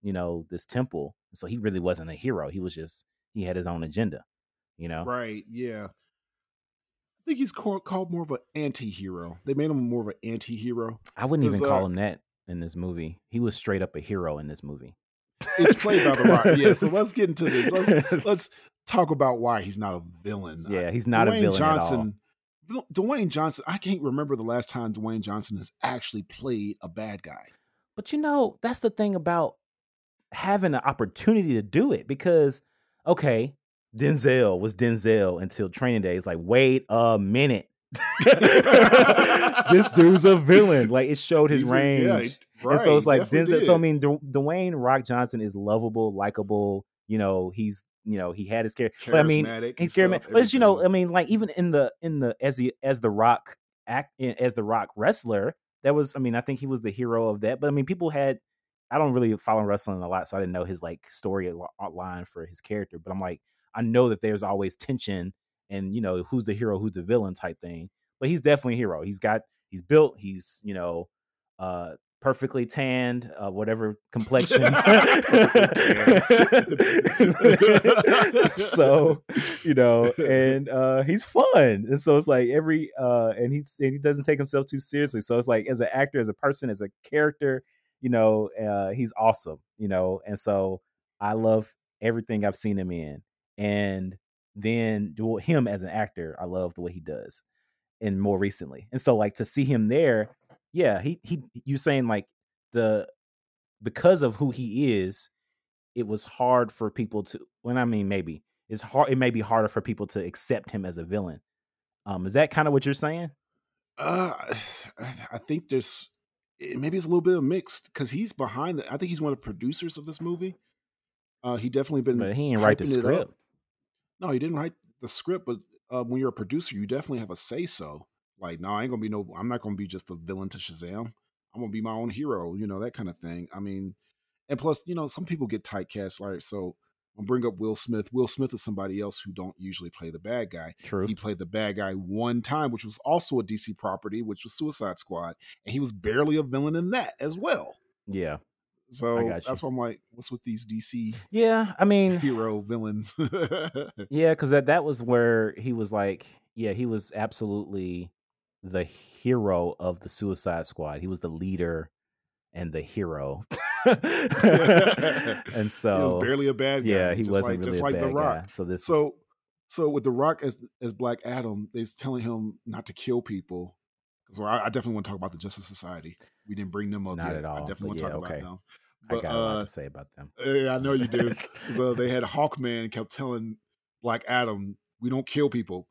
you know this temple so he really wasn't a hero he was just he had his own agenda you know Right. Yeah. I think he's called, called more of an anti-hero. They made him more of an anti-hero. i wouldn't even call uh, him that in this movie he was straight up a hero in this movie It's played by the Rock. Yeah. So let's get into this. Let's let's talk about why he's not a villain. yeah he's not a Dwayne villain Johnson. Dwayne Johnson. I can't remember the last time Dwayne Johnson has actually played a bad guy. But you know, that's the thing about having an opportunity to do it because, okay, Denzel was Denzel until training day. It's like, wait a minute. this dude's a villain. Like it showed his He's a- range. yeah, he- and so it's like Denzel. So I mean, Dwayne Rock Johnson is lovable, likable. You know, he's you know he had his character. But I mean, Charismatic he's scared stuff, But you know, I mean, like even in the in the as the as the Rock act as the Rock wrestler, that was. I mean, I think he was the hero of that. But I mean, people had. I don't really follow wrestling a lot, so I didn't know his like story li- line for his character. But I'm like, I know that there's always tension and you know who's the hero, who's the villain type thing. But he's definitely a hero. He's got he's built. He's you know uh perfectly tanned, uh, whatever complexion. so, you know, and uh, he's fun, and so it's like every uh, and he's and he doesn't take himself too seriously. So it's like as an actor, as a person, as a character, you know, uh, he's awesome, you know, and so I love everything I've seen him in, and then do him as an actor, I love the way he does, and more recently, and so like to see him there yeah, he he you saying like the because of who he is, it was hard for people to when I mean maybe it's hard it may be harder for people to accept him as a villain. Um is that kind of what you're saying? Uh I think there's eh, maybe it's a little bit of mixed because he's behind the I think he's one of the producers of this movie. Uh he definitely been But he didn't write the script. No, he didn't write the script, but uh, when you're a producer, you definitely have a say so. Like, no, I ain't gonna be no. I'm not gonna be just a villain to Shazam. I'm gonna be my own hero. You know that kind of thing. I mean, and plus, you know, some people get typecast. Like, so I'll bring up Will Smith. Will Smith is somebody else who don't usually play the bad guy. True. He played the bad guy one time, which was also a DC property, which was Suicide Squad, and he was barely a villain in that as well. Yeah. So that's why I'm like, what's with these DC? Yeah, I mean, hero villains. yeah, because that that was where he was like, yeah, he was absolutely the hero of the Suicide Squad. He was the leader and the hero. and so he was barely a bad guy. Yeah, he wasn't like, really just like the Rock. guy. So this so so with the Rock as as Black Adam, they're telling him not to kill people. Well, I, I, definitely want to talk about the Justice Society. We didn't bring them up not yet. at all. I definitely want to yeah, talk okay. about them. But, I got uh, a lot to say about them. Yeah, I know you do. so they had Hawkman kept telling Black Adam, "We don't kill people.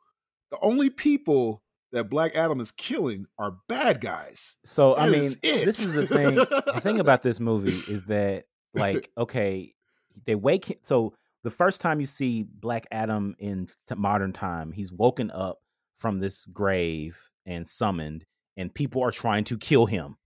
The only people that Black Adam is killing are bad guys. So that I mean, this is the thing. the thing about this movie is that, like, okay, they wake. him, So the first time you see Black Adam in modern time, he's woken up from this grave and summoned, and people are trying to kill him.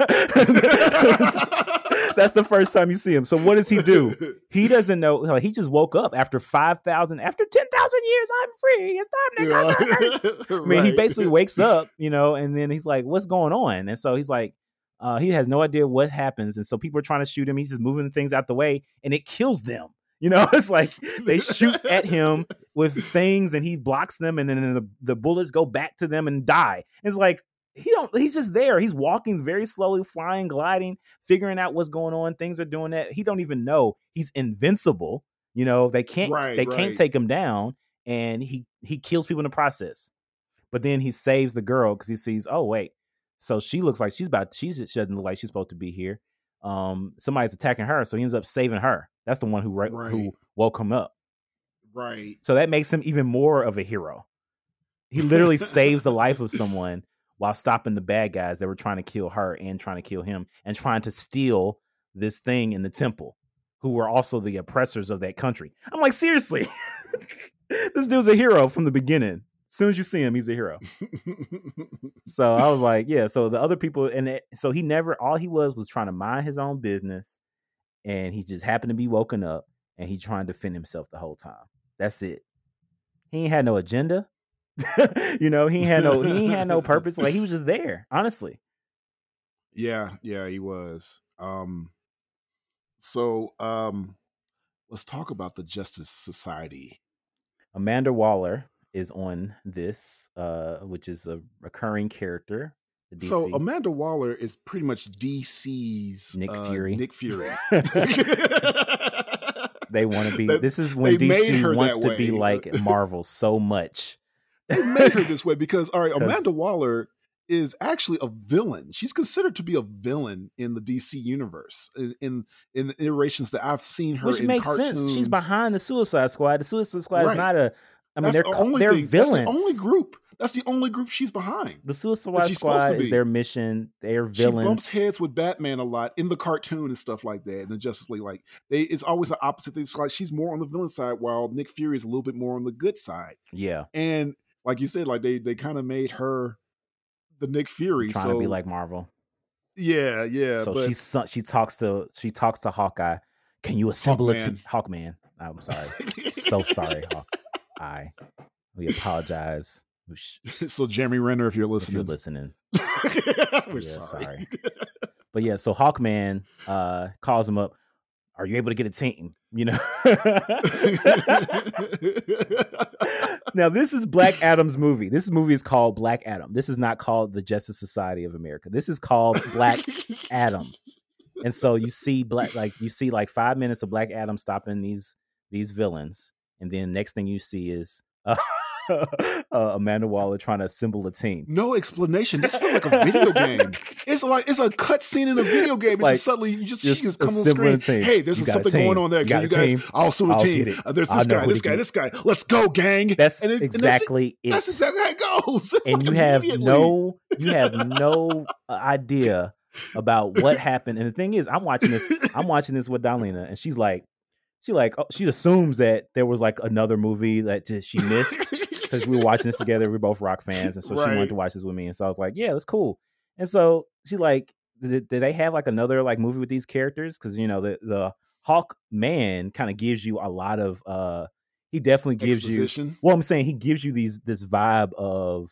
That's the first time you see him. So what does he do? He doesn't know. He just woke up after five thousand, after ten thousand years. I'm free. It's time to. Yeah. I mean, right. he basically wakes up, you know, and then he's like, "What's going on?" And so he's like, uh, he has no idea what happens, and so people are trying to shoot him. He's just moving things out the way, and it kills them. You know, it's like they shoot at him with things, and he blocks them, and then the, the bullets go back to them and die. It's like, he don't he's just there. He's walking very slowly flying gliding figuring out what's going on. Things are doing that. He don't even know. He's invincible you know? They can't right, they right. can't take him down and he he kills people in the process. But then he saves the girl because he sees oh wait. So she looks like she's about she's she doesn't look like she's supposed to be here. Um somebody's attacking her so he ends up saving her. That's the one who right. who woke him up. Right. So that makes him even more of a hero. He literally saves the life of someone while stopping the bad guys that were trying to kill her and trying to kill him and trying to steal this thing in the temple, who were also the oppressors of that country. I'm like, seriously, this dude's a hero from the beginning. As soon as you see him, he's a hero. so I was like, yeah. So the other people, and it, so he never, all he was was trying to mind his own business, and he just happened to be woken up, and he trying to defend himself the whole time. That's it. He ain't had no agenda. you know, he had no he had no purpose. Like he was just there, honestly. Yeah, yeah, he was. Um so um let's talk about the Justice Society. Amanda Waller is on this, uh, which is a recurring character. So Amanda Waller is pretty much DC's Nick uh, Fury. Nick Fury. they want to be. This is when DC wants to be like Marvel so much they made her this way because all right, Amanda Waller is actually a villain. She's considered to be a villain in the DC universe in in, in the iterations that I've seen her. Which in makes cartoons. sense. She's behind the Suicide Squad. The Suicide Squad Right. is not a. I mean, That's they're the only they're thing. villains. That's the only group. That's the only group she's behind. The Suicide Squad is their mission. They're villains. She bumps heads with Batman a lot in the cartoon and stuff like that. And the Justice League, like they, it's always the opposite thing. It's like she's more on the villain side, while Nick Fury is a little bit more on the good side. Yeah, And like you said, like they they kind of made her the Nick Fury. trying so to be like Marvel. yeah, yeah. so but she's she talks to she talks to Hawkeye. Can you assemble it to Hawkman. Hawkman? I'm sorry. so sorry, Hawkeye. We apologize. so Jeremy Renner, if you're listening, if you're listening, we're Yeah, sorry. sorry. but yeah, so Hawkman uh calls him up. Are you able to get a team? You know. now this is Black Adam's movie. This movie is called Black Adam. This is not called the Justice Society of America. This is called Black Adam. And so you see black like you see like five minutes of Black Adam stopping these these villains, and then next thing you see is uh, uh, Amanda Waller trying to assemble a team. No explanation. This feels like a video game. It's like it's a cut scene in a video game. It's like just suddenly you just, just you just come on screen. team. Hey, this You is got a something going on there. You Can you guys? team. I'll assume a I'll team. Uh, there's this guy, this guy, this guy. Let's go, gang. That's And it- and that's it. exactly it. That's exactly how it goes. and you have no you have no uh, idea about what happened. And the thing is, I'm watching this. I'm watching this with Dalina, and she's like, she like oh, she assumes that there was like another movie that just she missed because we were watching this together. We're both rock fans, and so she Right. wanted to watch this with me. And so I was like, yeah, that's cool. And so she like, did, did they have like another like movie with these characters? Because you know the the Hawk Man kind of gives you a lot of. uh He definitely gives you. Well, I'm saying he gives you these this vibe of,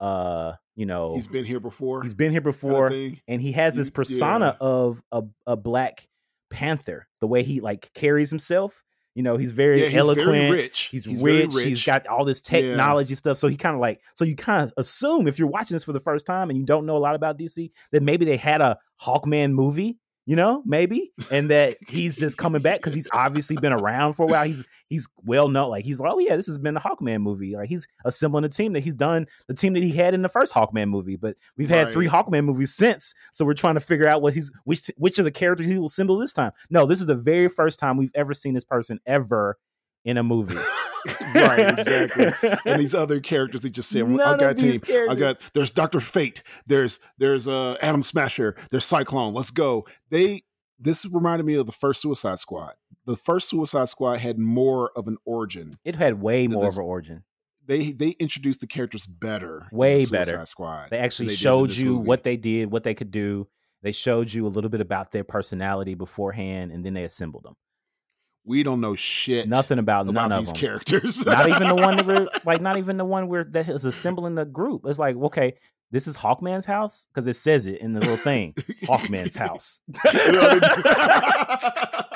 uh, you know, He's been here before. he's been here before, and he has this persona of a a black panther. The way he like carries himself, you know, he's very yeah, he's eloquent. very rich. He's, very rich, He's got all this technology stuff. So he kind of like, so you kind of assume if you're watching this for the first time and you don't know a lot about DC, that maybe they had a Hawkman movie, you know, maybe, and that he's just coming back because he's obviously been around for a while. He's he's well known, like he's like, oh yeah, this has been the Hawkman movie. Like he's assembling a team that he's done the team that he had in the first Hawkman movie. But we've had three Hawkman movies since, so we're trying to figure out what he's which which of the characters he will assemble this time. No, this is the very first time we've ever seen this person ever in a movie. right, exactly. and these other characters, they just say, None "I got a team. these I got there's Doctor Fate. There's there's uh Atom Smasher. There's Cyclone. Let's go." They this reminded me of the first Suicide Squad. The first Suicide Squad had more of an origin. It had way more of an origin. They they introduced the characters better. Way the better. Suicide Squad. They actually in showed you movie. what they did, what they could do. They showed you a little bit about their personality beforehand, and then they assembled them. We don't know shit. Nothing about, about none of these them. characters. not even the one that we're like, not even the one where that is assembling the group. It's like, okay, this is Hawkman's house because it says it in the little thing, Hawkman's house.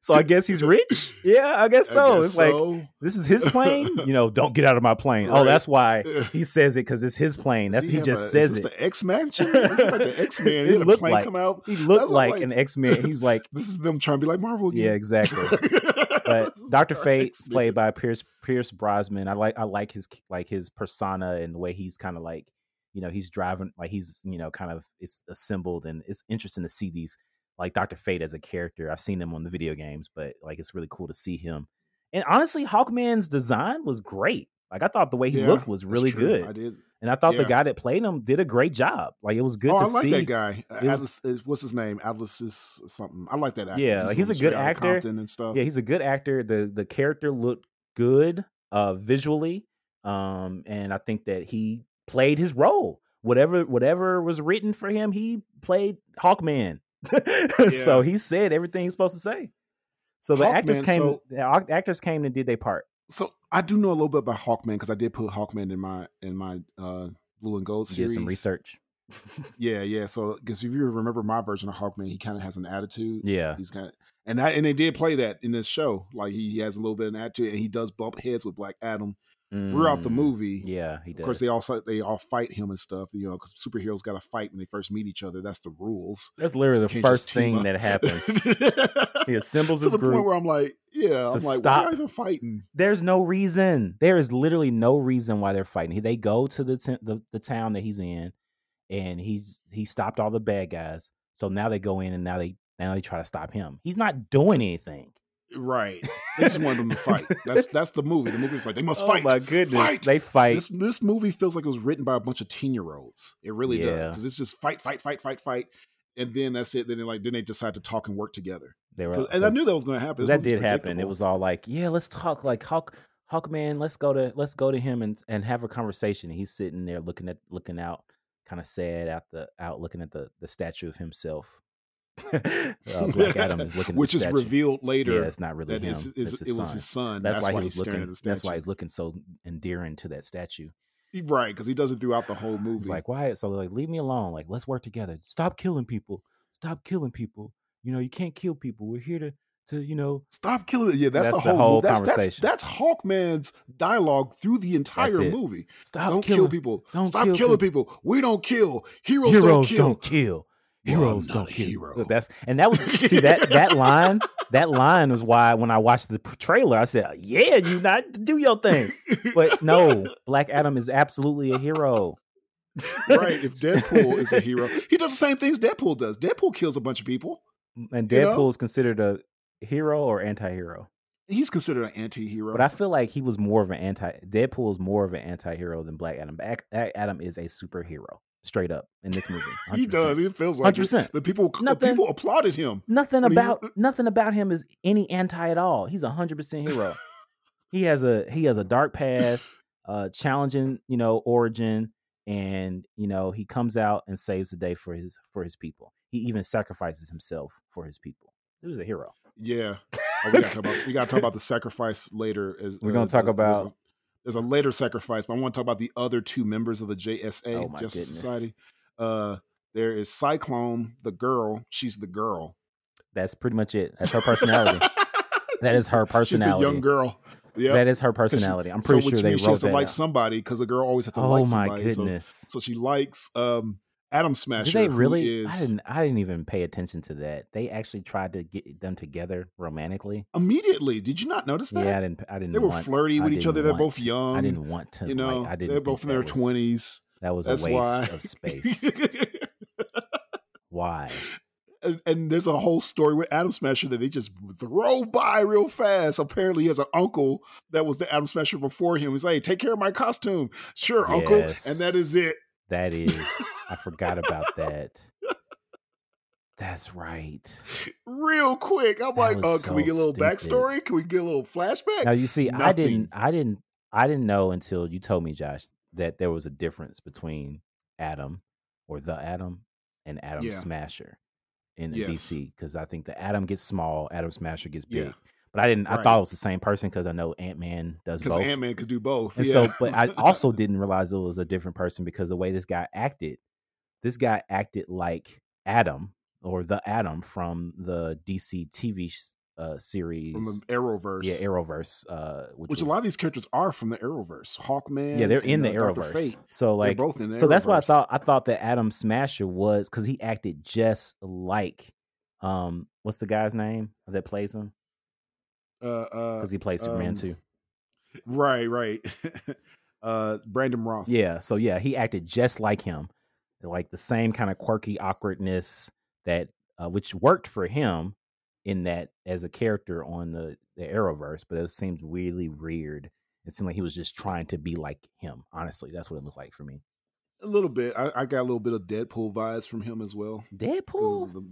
so I guess he's rich. Yeah, I guess so. guess it's like this is his plane. You know, don't get out of my plane. Oh, that's why he says it because it's his plane. That's he, have just a- says is it. The X like the X Man. He looked like- come out. He looked like, like- an X Man. He's like, This is them trying to be like Marvel again. yeah, exactly. But Doctor Fate's played by Pierce Pierce Brosnan. I like I like his like his persona and the way he's kind of like, you know, he's driving like he's you know kind of it's assembled and it's interesting to see these like Doctor Fate as a character. I've seen him on the video games, but like it's really cool to see him. And honestly, Hawkman's design was great. Like I thought the way he Yeah, looked was really good, I did. and I thought the guy that played him did a great job. Like it was good oh, to I like see. that guy. Was- Aldis, what's his name? Aldis is something. I like that actor. Yeah, like, he's a good actor. And stuff. Yeah, he's a good actor. The the character looked good uh visually. Um and I think that he played his role. Whatever whatever was written for him, he played Hawkman. so he said everything he's supposed to say. So the actors came so- the actors came and did their part. So I do know a little bit about Hawkman because I did put Hawkman in my in my uh, Blue and Gold Did series. some research. Yeah, yeah. So because if you remember my version of Hawkman, he kind of has an attitude. Yeah. He's kind of and that and they did play that in this show. Like he, he has a little bit of an attitude, and he does bump heads with Black Adam throughout the Mm, movie. Yeah, he does. Of course, they also they all fight him and stuff. You know, because superheroes got to fight when they first meet each other. That's the rules. That's literally the first thing up. that happens. He assembles to his the point where I'm like, yeah, I'm like, stop. why are even fighting? There's no reason. There is literally no reason why they're fighting. They go to the t- the, the town that he's in, and he's he stopped all the bad guys. So now they go in and now they now they try to stop him. He's not doing anything. Right. They just wanted them to fight. That's that's the movie. The movie was like they must oh fight. my goodness, Fight! they fight. This this movie feels like it was written by a bunch of ten year olds. It really does because it's just fight, fight, fight, fight, fight, and then that's it. Then they like then they decide to talk and work together. they were, And I knew that was going to happen. that did happen. It was all like, yeah, let's talk. Like Hawk Hawkman, let's go to let's go to him and and have a conversation. He's sitting there looking at looking out, kind of sad out the out looking at the the statue of himself. uh, Black Adam is looking, which the is revealed later Yeah, it's not really that him. it's, it's- it's his it was son. his son. That's, why, he he's was looking. at the statue. That's why he's looking so endearing to that statue. right because he does it throughout the whole movie. It's like, why? So like, leave me alone. Like, let's work together. Stop killing people. Stop killing people. You know, you can't kill people. We're here to, to you know, Stop killing. Yeah, that's, That's the the whole, whole movie. That's, that's conversation. that's Hawkman's dialogue through the entire movie. stop don't killing kill people. don't Stop kill killing people. We don't kill. Heroes, Heroes don't kill. don't kill. Well, Heroes not don't a kill. hero. That's and that was see that that line. That line was why when I watched the trailer, I said, "Yeah, you not do your thing." But no, Black Adam is absolutely a hero. right. If Deadpool is a hero, he does the same things Deadpool does. Deadpool kills a bunch of people. and You know? Deadpool is considered a hero or anti-hero. He's considered an anti-hero. But I feel like he was more of an anti. Deadpool is more of an anti-hero than Black Adam. Black Adam is a superhero, straight up in this movie. 100%. he does. It feels like 100%. the people. The Nothing- people applauded him. Nothing When he- about nothing about him is any anti at all. He's a hundred percent hero. he has a he has a dark past, uh, challenging you know origin, and you know he comes out and saves the day for his for his people. He even sacrifices himself for his people. He was a hero. Yeah. Oh, we got to talk about we got to talk about the sacrifice later. As, We're gonna uh, talk about- there's a later sacrifice, but I want to talk about the other two members of the JSA, Oh, my Justice goodness. Society. Uh, there is Cyclone, the girl. She's the girl. That's pretty much it. That's her personality. that is her She's personality. the young girl. Yeah. That is her personality. I'm pretty which sure they means wrote she has to like out. somebody because a girl always has to Oh like my somebody. So- goodness! So, she likes um Atom Smasher. Did they really? is- I didn't. I didn't even pay attention to that. They actually tried to get them together romantically. immediately. Did you not notice that? Yeah, I didn't. I didn't. they were want, flirty with each other. They're both young. I didn't want to. You know, like, I didn't. they're both in their twenties. That was a waste why. of space. Why? and, and there's a whole story with Atom Smasher that they just throw by real fast. Apparently, he has an uncle that was the Adam Smasher before him. He's like, hey, "Take care of my costume, sure, uncle," and that is it. That is. I forgot about that. That's right. Real quick, I'm That like, "Oh, can we get a little stupid. backstory? Can we get a little flashback?" Now you see, I didn't. I didn't. I didn't know until you told me, Josh, that there was a difference between Atom or the Atom and Atom Yeah. Smasher in Yes. DC because I think the Atom gets small, Atom Smasher gets big. Yeah. But I didn't. I thought it was the same person because I know Ant Man does Because both. Ant Man could do both. And yeah. so, but I also didn't realize it was a different person because the way this guy acted, this guy acted like Atom or the Atom from the DC TV uh, series. from the Arrowverse, yeah, Arrowverse. Uh, which, which a lot of these characters are from the Arrowverse. Hawkman. yeah, they're in the uh, Arrowverse. So like, they're both in the so that's why I thought I thought that Atom Smasher was because he acted just like, um, what's the guy's name that plays him? Uh, uh, Because he plays Superman um, too. right, right. uh, Brandon Routh. Yeah, so yeah, he acted just like him, like the same kind of quirky awkwardness that uh, which worked for him in that as a character on the the Arrowverse, but it seemed really weird. It seemed like he was just trying to be like him. Honestly, that's what it looked like for me. A little bit. I, I got a little bit of Deadpool vibes from him as well. Deadpool.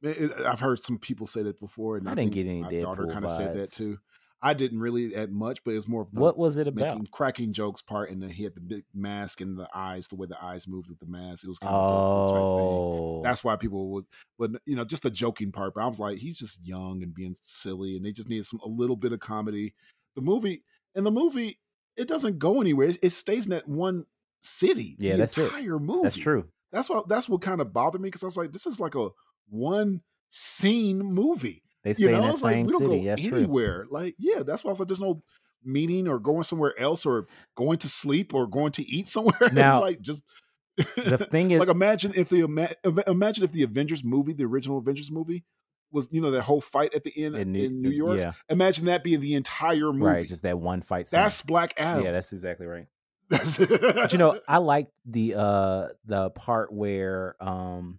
the- I've heard some people say that before, and I I, didn't get any my daughter Deadpool kind of said that too. I didn't really at much, but it was more of the What was it about? making cracking jokes part, and then he had the big mask and the eyes, the way the eyes moved with the mask. It was kind of type thing. Oh, That's why people would, but you know, just the joking part. But I was like, he's just young and being silly, and they just needed some a little bit of comedy. The movie, and the movie, it doesn't go anywhere. It, it stays in that one city. Yeah, the that's it. entire movie. that's true. That's what that's what kind of bothered me because I was like, this is like a one scene movie. They stay You know, in that it's like same we don't city. go That's true. anywhere. Like, yeah, that's why I was like, there's no meeting or going somewhere else or going to sleep or going to eat somewhere. Now, it's like just The thing is, like imagine if the ima- ima- imagine if the Avengers movie, the original Avengers movie, was you know that whole fight at the end in, New, York. yeah, Imagine that being the entire movie. right, just that one fight. Scene. That's Black Adam. yeah, that's exactly right. But you know, I like the uh the part where um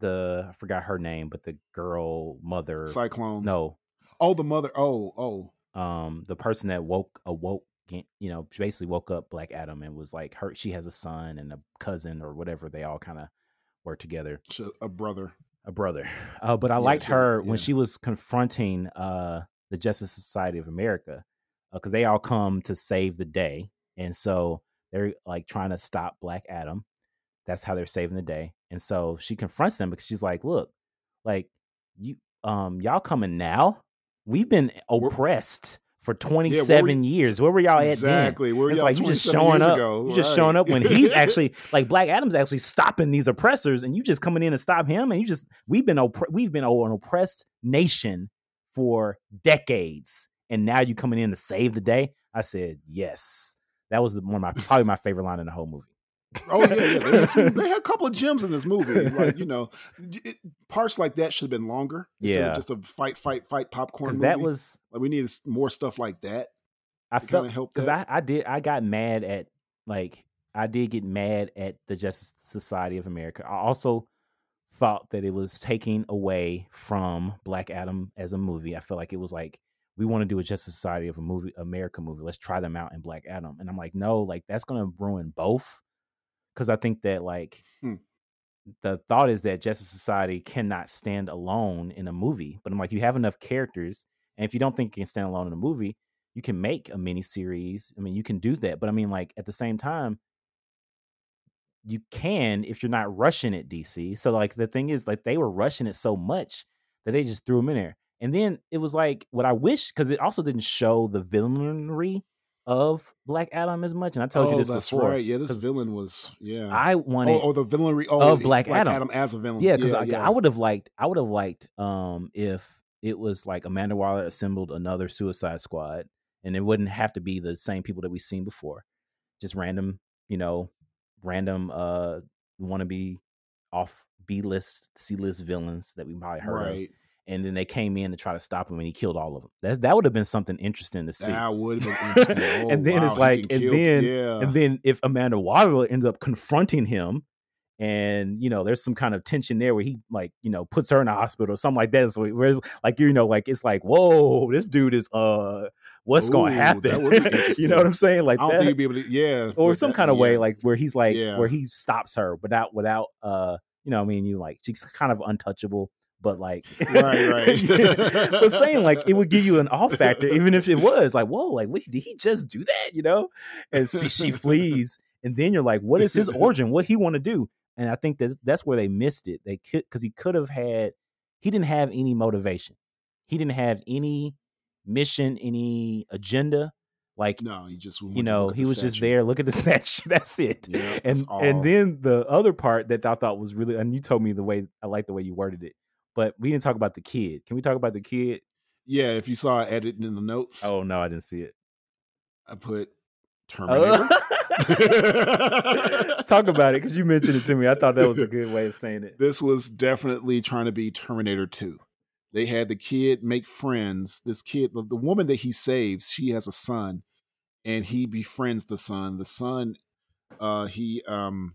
the I forgot her name, but the girl mother Cyclone. no Oh, the mother. Oh, oh. um the person that woke awoke you know basically woke up Black Adam and was like her she has a son and a cousin or whatever they all kind of work together A brother. a brother uh, but I Yeah, liked she has a- her when she was confronting uh the Justice Society of America because they all come to save the day and so they're like trying to stop Black Adam that's how they're saving the day and so she confronts them because she's like look like you um y'all coming now? We've been oppressed for 27 we- years. Where were y'all at then? exactly. Where It's y'all like you just showing up. ago, You just right. showing up when he's actually like Black Adam's actually stopping these oppressors, and you just coming in and stop him. And you just we've been oppre- we've been an oppressed nation for decades, and now you coming in to save the day. I said yes. That was the, one of my probably my favorite line in the whole movie. Oh yeah, yeah. They had, some- they had a couple of gems in this movie. Like you know, it, parts like that should have been longer. Instead Yeah. of just a fight, fight, fight popcorn movie. that was like we needed more stuff like that. I to felt because. I I did I got mad at like I did get mad at the Justice Society of America. I also thought that it was taking away from Black Adam as a movie. I feel like it was like we want to do a Justice Society of a movie America movie. Let's try them out in Black Adam. And I'm like, no, like that's gonna ruin both. Cause I think that like Hmm. the thought is that Justice Society cannot stand alone in a movie. But I'm like, you have enough characters, and if you don't think you can stand alone in a movie, you can make a mini series. I mean, you can do that. But I mean, like at the same time, you can if you're not rushing it, DC. So like the thing is, like they were rushing it so much that they just threw them in there. And then it was like what I wish because it also didn't show the villainry of Black Adam as much. And I told you oh, this that's before. right. Yeah, this villain was yeah. I wanted oh, oh, the villainry oh, of it- Black Adam. as a villain. yeah, because yeah. I, I would have liked, I would have liked, um, if it was like Amanda Waller assembled another Suicide Squad, and it wouldn't have to be the same people that we've seen before, just random, you know, random, uh, want to be off B list, C list villains that we probably heard of, right. And then they came in to try to stop him, and he killed all of them. That that would have been something interesting to see. That would have been interesting. Oh, And then it's wow, he like- and kill- then- yeah. And then if Amanda Waller ends up confronting him, and you know, there's some kind of tension there where he like, you know, puts her in a hospital or something like that. So whereas like you know, like it's like, whoa, this dude is uh what's Ooh, gonna happen? you know what I'm saying? Like I don't that, you'd be able to. Yeah, or some that, kind of way, like where he's like Yeah. where he stops her without without uh you know, I mean you like she's kind of untouchable. But like, Right, right. but saying like it would give you an off factor, even if it was like, whoa, like what, did he just do that? You know? And she, she flees, and then you're like, what is his origin? What he want to do? And I think that that's where they missed it. They could because he could have had, he didn't have any motivation. He didn't have any mission, any agenda. Like no, he just you know, he was just there. Look at the statue. That's it. Yeah, and and then the other part that I thought was really, and you told me the way I like the way you worded it, but we didn't talk about the kid. Can we talk about the kid? Yeah, if you saw it edited in the notes, Oh no, I didn't see it. I put Terminator. talk about it because you mentioned it to me. I thought that was a good way of saying it. this was definitely trying to be Terminator 2. They had the kid make friends. This kid, the, the woman that he saves, she has a son, and he befriends the son. The son, uh, he um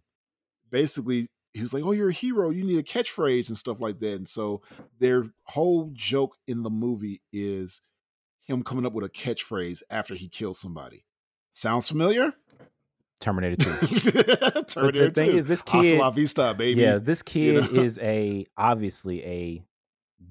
basically he was like, "Oh, you're a hero. You need a catchphrase and stuff like that." And so their whole joke in the movie is him coming up with a catchphrase after he kills somebody. Sounds familiar? Terminator Two. Terminator the thing 2. is, this Hasta kid- la vista, baby. Yeah, this kid know? is a obviously a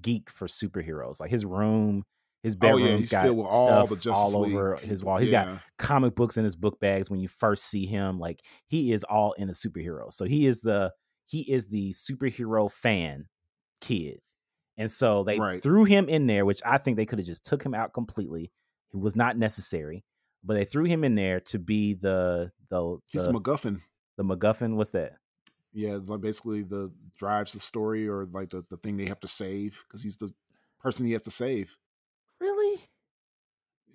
geek for superheroes. Like his room, his Oh, bedroom yeah, he's got filled with all stuff the Justice all League over his wall. He's got comic books in his book bags when you first see him. Like he is all in a superhero. So he is the he is the superhero fan kid. And so they Right. threw him in there, which I think they could have just took him out completely. It was not necessary. But they threw him in there to be the the He's the, a MacGuffin. the MacGuffin. What's that? Yeah, like basically the drives the story or like the, the thing they have to save because he's the person he has to save. Really?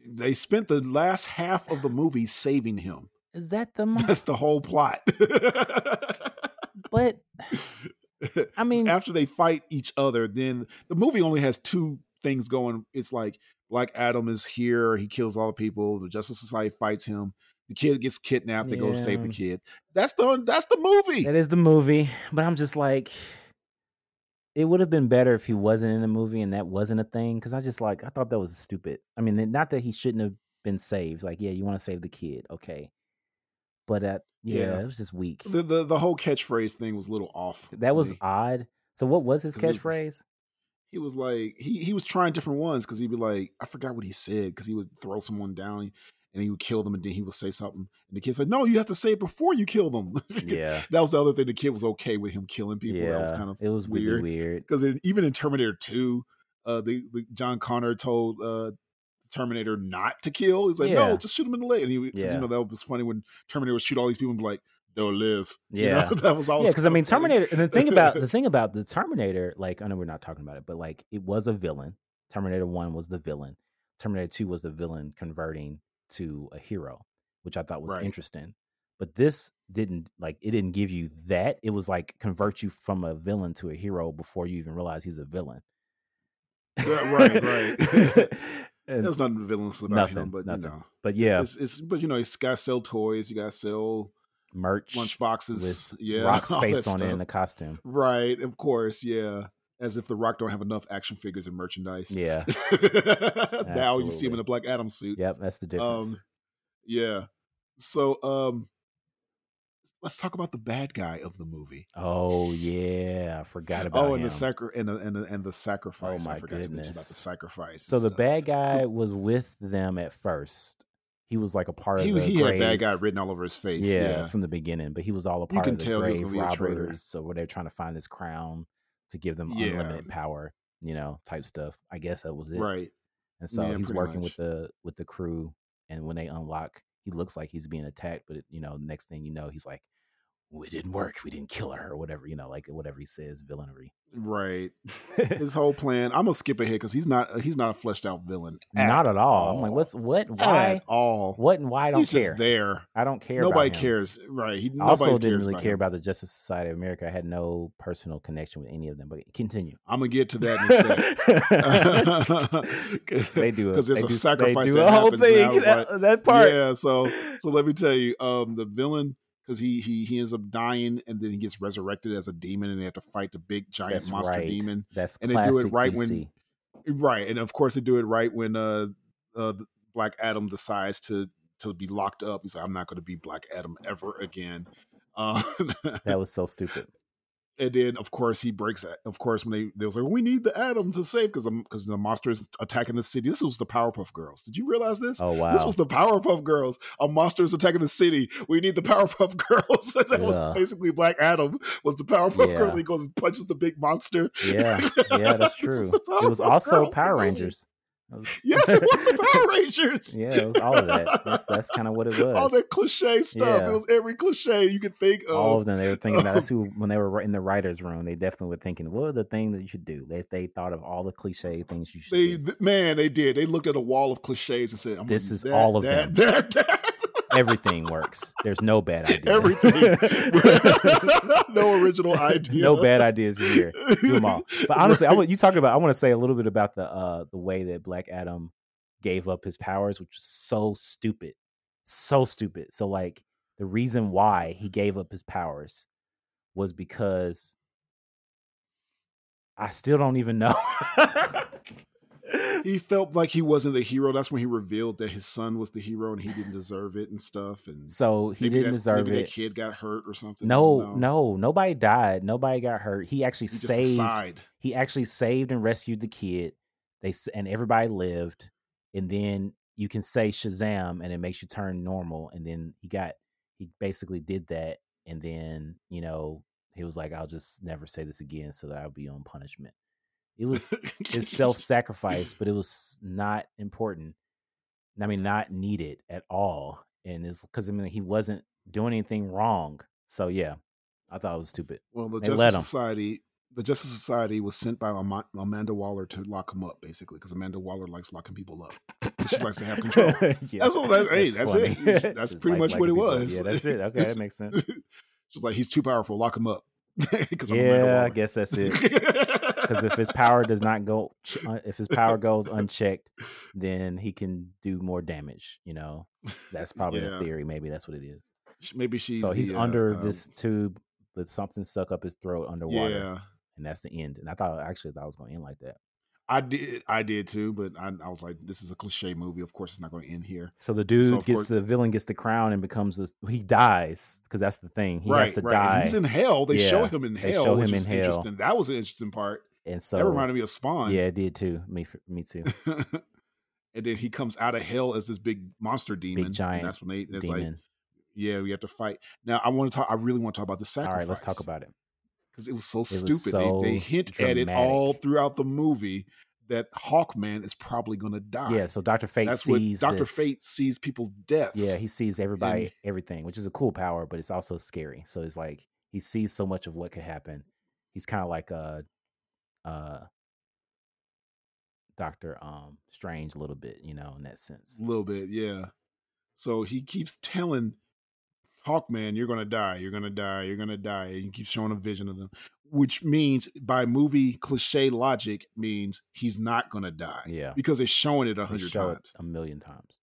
They spent the last half of the movie saving him. Is that the mo- That's the whole plot. but I mean- after they fight each other, then the movie only has two things going. It's like Black Adam is here, he kills all the people, the Justice Society fights him, the kid gets kidnapped, they go to save the kid. That's the that's the movie. that is the movie. But I'm just like, it would have been better if he wasn't in the movie and that wasn't a thing. Because I just like, I thought that was stupid. I mean, not that he shouldn't have been saved. Like, yeah, you want to save the kid, okay. But that, yeah, Yeah. it was just weak. The, the the whole catchphrase thing was a little off. That was me. odd. So what was his catchphrase? he was like he he was trying different ones because he'd be like I forgot what he said because he would throw someone down and he would kill them, and then he would say something, and the kid said, "No, you have to say it before you kill them." Yeah. that was the other thing. The kid was okay with him killing people. yeah, That was kind of it was weird weird. because even in Terminator Two, uh, the, the John Connor told uh Terminator not to kill. He's like, Yeah. no, just shoot him in the leg. And he, Yeah. you know, that was funny when Terminator would shoot all these people and be like, they'll live. You Yeah. know, that was always Yeah, because I mean. Terminator. And the thing about the thing about the Terminator, like I know we're not talking about it, but like it was a villain. Terminator One was the villain. Terminator Two was the villain converting to a hero, which I thought was Right. interesting. But this didn't like it didn't give you that. It was like convert you from a villain to a hero before you even realize he's a villain. Right, right. And- There's nothing villainous about Nothing, him, but nothing. you know, but yeah, it's, it's, but you know, you gotta sell toys, you gotta sell merch lunch boxes, with yeah, Rock's face on it in the costume. right? Of course, yeah. As if the Rock don't have enough action figures and merchandise. Yeah. now you see him in a Black Adam suit. Yep, that's the difference. Um, yeah. So, um, let's talk about the bad guy of the movie. oh yeah, I forgot oh, about Oh, him. and the sacri- and the, and the, and the oh sacrifice. I my forgot to about the sacrifice. So the stuff. bad guy was with them at first. He was like a part of he the he had grave, bad guy written all over his face. yeah, Yeah, from the beginning, but he was all a You part can of the tell he was grave a traitor. robbers. So where they're trying to find this crown to give them Yeah. unlimited power, you know, type stuff. I guess that was it. right. And so Yeah, he's working much. with the with the crew, and when they unlock, he looks like he's being attacked, but you know, next thing you know, he's like, "We didn't work. We didn't kill her, or whatever." You know, like whatever he says, villainy. Right. His whole plan. I'm gonna skip ahead because he's not he's not a fleshed out villain. Not at all. I'm like, what's what? Why? At all. What and why? I don't he's care. just there. I don't care. Nobody cares. Right. He also didn't really about care him. about the Justice Society of America. I had no personal connection with any of them. But continue. I'm gonna get to that in a second. they do because there's they a do, sacrifice They do that a whole happens, and I thing. That, like, that part. Yeah, so so let me tell you, um, the villain because he he he ends up dying and then he gets resurrected as a demon and they have to fight the big giant That's monster right. demon. That's And they do it right DC. when right, and of course they do it right when uh uh Black Adam decides to to be locked up. He's like, I'm not going to be Black Adam ever again. Uh, that was so stupid. And then of course he breaks it. Of course, when they they was like, we need the Atom to save because because the monster is attacking the city. This was the Powerpuff Girls. Did you realize this? Oh wow. This was the Powerpuff Girls. A monster is attacking the city. We need the Powerpuff Girls. that Yeah. was basically Black Adam. Was the Powerpuff Yeah. Girls? And he goes and punches the big monster. yeah, yeah, that's true. It was also Girls, Power. Rangers. That was- Yes, it was the Power Rangers. yeah, it was all of that. That's that's kind of what it was. All that cliche stuff. Yeah. It was every cliche you could think of. all of them. They were thinking about that's who when they were in the writers' room. They definitely were thinking, "What are the things that you should do?" They they thought of all the cliche things you should They, do. man, they did. They looked at a wall of cliches and said, I'm This is use all of that, them. That, that, Everything works. There's no bad ideas. Everything. no original idea. no bad ideas here. Do them all. But honestly, I want you talk about. I want to say a little bit about the uh the way that Black Adam gave up his powers, which was so stupid, so stupid. So like the reason why he gave up his powers was because I still don't even know. he felt like he wasn't the hero. That's when he revealed that his son was the hero and he didn't deserve it and stuff. And so he didn't that, deserve maybe it. that kid got hurt or something. No, no, nobody died. Nobody got hurt. He actually He saved. He actually saved and rescued the kid. They and everybody lived. And then you can say Shazam, and it makes you turn normal. And then he got he basically did that. And then you know he was like, "I'll just never say this again, so that I'll be on punishment." It was his self-sacrifice, but it was not important. I mean, not needed at all. And it's because I mean he wasn't doing anything wrong. So yeah, I thought it was stupid. Well, the They Justice. Society, the Justice Society was sent by Ama- Amanda Waller to lock him up, basically, because Amanda Waller likes locking people up. She likes to have control. Yeah, That's all. That, hey, that's it. That's pretty like much what it people. was. Yeah, that's it. Okay, that makes sense. She's like, he's too powerful. Lock him up. Because yeah, I guess that's it. Because if his power does not go, uh, if his power goes unchecked, then he can do more damage. You know, that's probably the theory. Maybe that's what it is. maybe she's so he's the, uh, under um, this tube with something stuck up his throat underwater, Yeah, and that's the end. And I thought actually thought it was going to end like that. I did. I did too, but I, I was like, this is a cliche movie. Of course, it's not going to end here. So the dude So, gets course- the villain gets the crown and becomes this. He dies because that's the thing. He right, has to right. And die, He's in hell. They show him in they hell. show him in hell. Interesting. That was an interesting part. and so that reminded me of Spawn. yeah, it did too. Me, me too. and then he comes out of hell as this big monster demon. and giant that's when they it's like, Demon. yeah, we have to fight. Now I want to talk. I really want to talk about the sacrifice. right, let's talk about it. Because it was so was stupid. so they, they hint at it all throughout the movie that Hawkman is probably going to die. Yeah, so Doctor Fate that's what sees Doctor Fate sees people's deaths. Yeah, he sees everybody, And- everything, which is a cool power, but it's also scary. So it's like he sees so much of what could happen. He's kind of like a, uh, Doctor um Strange a little bit, you know, in that sense. a little bit. Yeah. So he keeps telling Hawkman, "You're to die. You're to die. You're to die." And he keeps showing a vision of them, which means by movie cliche logic means he's not to die Yeah, because they're showing it a hundred times. a million times.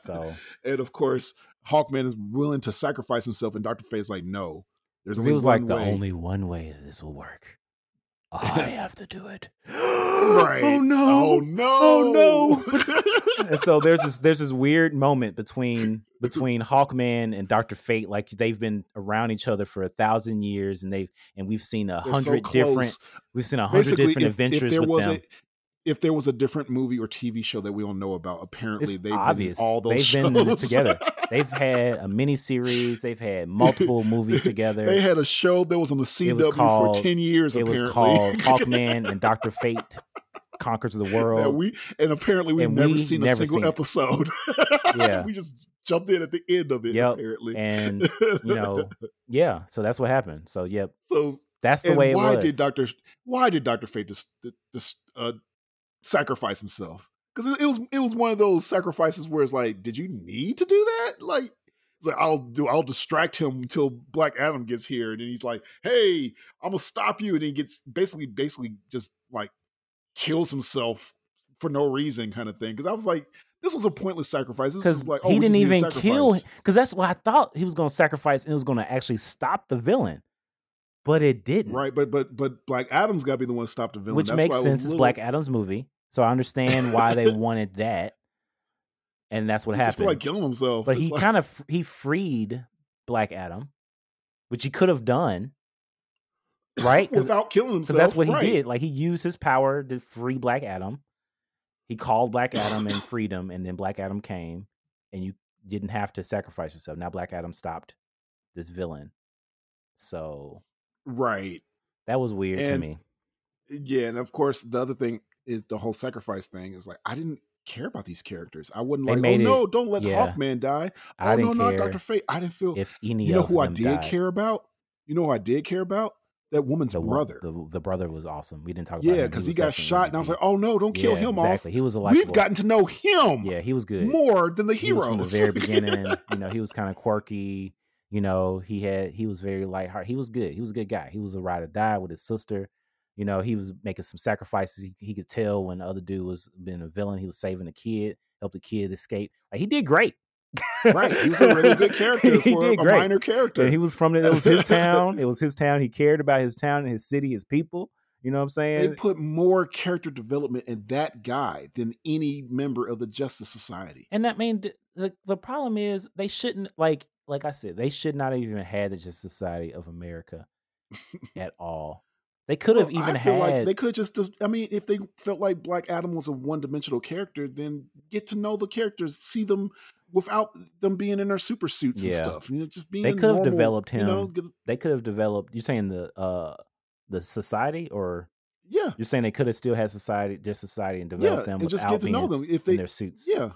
So and of course, Hawkman is willing to sacrifice himself, and Doctor Fate's like, "No, there's only it was one like the way." only one way this will work. I have to do it. right. Oh no. Oh no! Oh, no. and so there's this there's this weird moment between between Hawkman and Doctor Fate, like they've been around each other for a thousand years, and they've and we've seen a They're so hundred different we've seen a hundred different if, adventures if there with was them. a if there was a different movie or TV show that we don't know about, apparently It's they've obvious. all those They've been together. They've had a mini series. They've had multiple movies together. They had a show that was on the CW called- for ten years. it was called Hawkman and Doctor Fate conquers the world. we and apparently we've and never we seen a single seen episode. Yeah. we just jumped in at the end of it. Yep. Apparently, and you know, yeah. So that's what happened. So yep, so that's the way it why was. did Doctor Why did Doctor Fate just just uh, sacrifice himself? Because it, it was it was one of those sacrifices where it's like, did you need to do that? Like, like I'll do I'll distract him until Black Adam gets here, and then he's like, hey, I'm gonna stop you, and he gets basically basically just like kills himself for no reason, kind of thing. Because I was like, this was a pointless sacrifice. Because like, oh, he didn't even kill. Because that's what I thought he was going to sacrifice, and it was going to actually stop the villain, but it didn't. Right, but but but Black Adam's got to be the one to stop the villain, which That's makes why I was sense. It's little- Black Adam's movie, so I understand why they wanted that, and that's what he just happened. like killing himself. but It's he like- kind of he freed Black Adam, which he could have done, right? Because without killing himself. that's what he did. Like he used his power to free Black Adam. He called Black Adam and freed him, and then Black Adam came, and you didn't have to sacrifice yourself. Now Black Adam stopped this villain, so Right. that was weird to me. Yeah, and of course the other thing is the whole sacrifice thing is like I didn't care about these characters. I wouldn't They like, oh it- no, don't let yeah. Hawkman die. I oh didn't no, care not Doctor Fate. I didn't feel. if any You know of who I did died. care about? You know who I did care about? That woman's the brother. The, the brother was awesome. We didn't talk about yeah, because he, was got shot, and I was like, oh no, don't kill Yeah, him exactly. He was a off. We've gotten to know him. yeah, he was good. more than the he was from the very beginning. you know, he was kind of quirky. You know, he had he was very lighthearted. He was good. He was a good guy. He was a ride or die with his sister. You know, he was making some sacrifices. He, he could tell when the other dude was being a villain. He was saving the kid, helped the kid escape. Like he did great. Right. He was a really good character He for did a great. minor character. And he was from it. It was his town. It was his town. He cared about his town and his city, his people. You know what I'm saying? they put more character development in that guy than any member of the Justice Society. And that mean the the problem is they shouldn't like like I said they should not have even had the Justice Society of America at all. They could have Well, even I feel had like they could just. I mean, if they felt like Black Adam was a one-dimensional character, then get to know the characters, see them without them being in their super suits and stuff. You know, just being They could have developed You know, they could have developed. You're saying the uh the society or yeah, you're saying they could have still had society just society and yeah, developed them and just without get to know being them. If in they, their suits. yeah,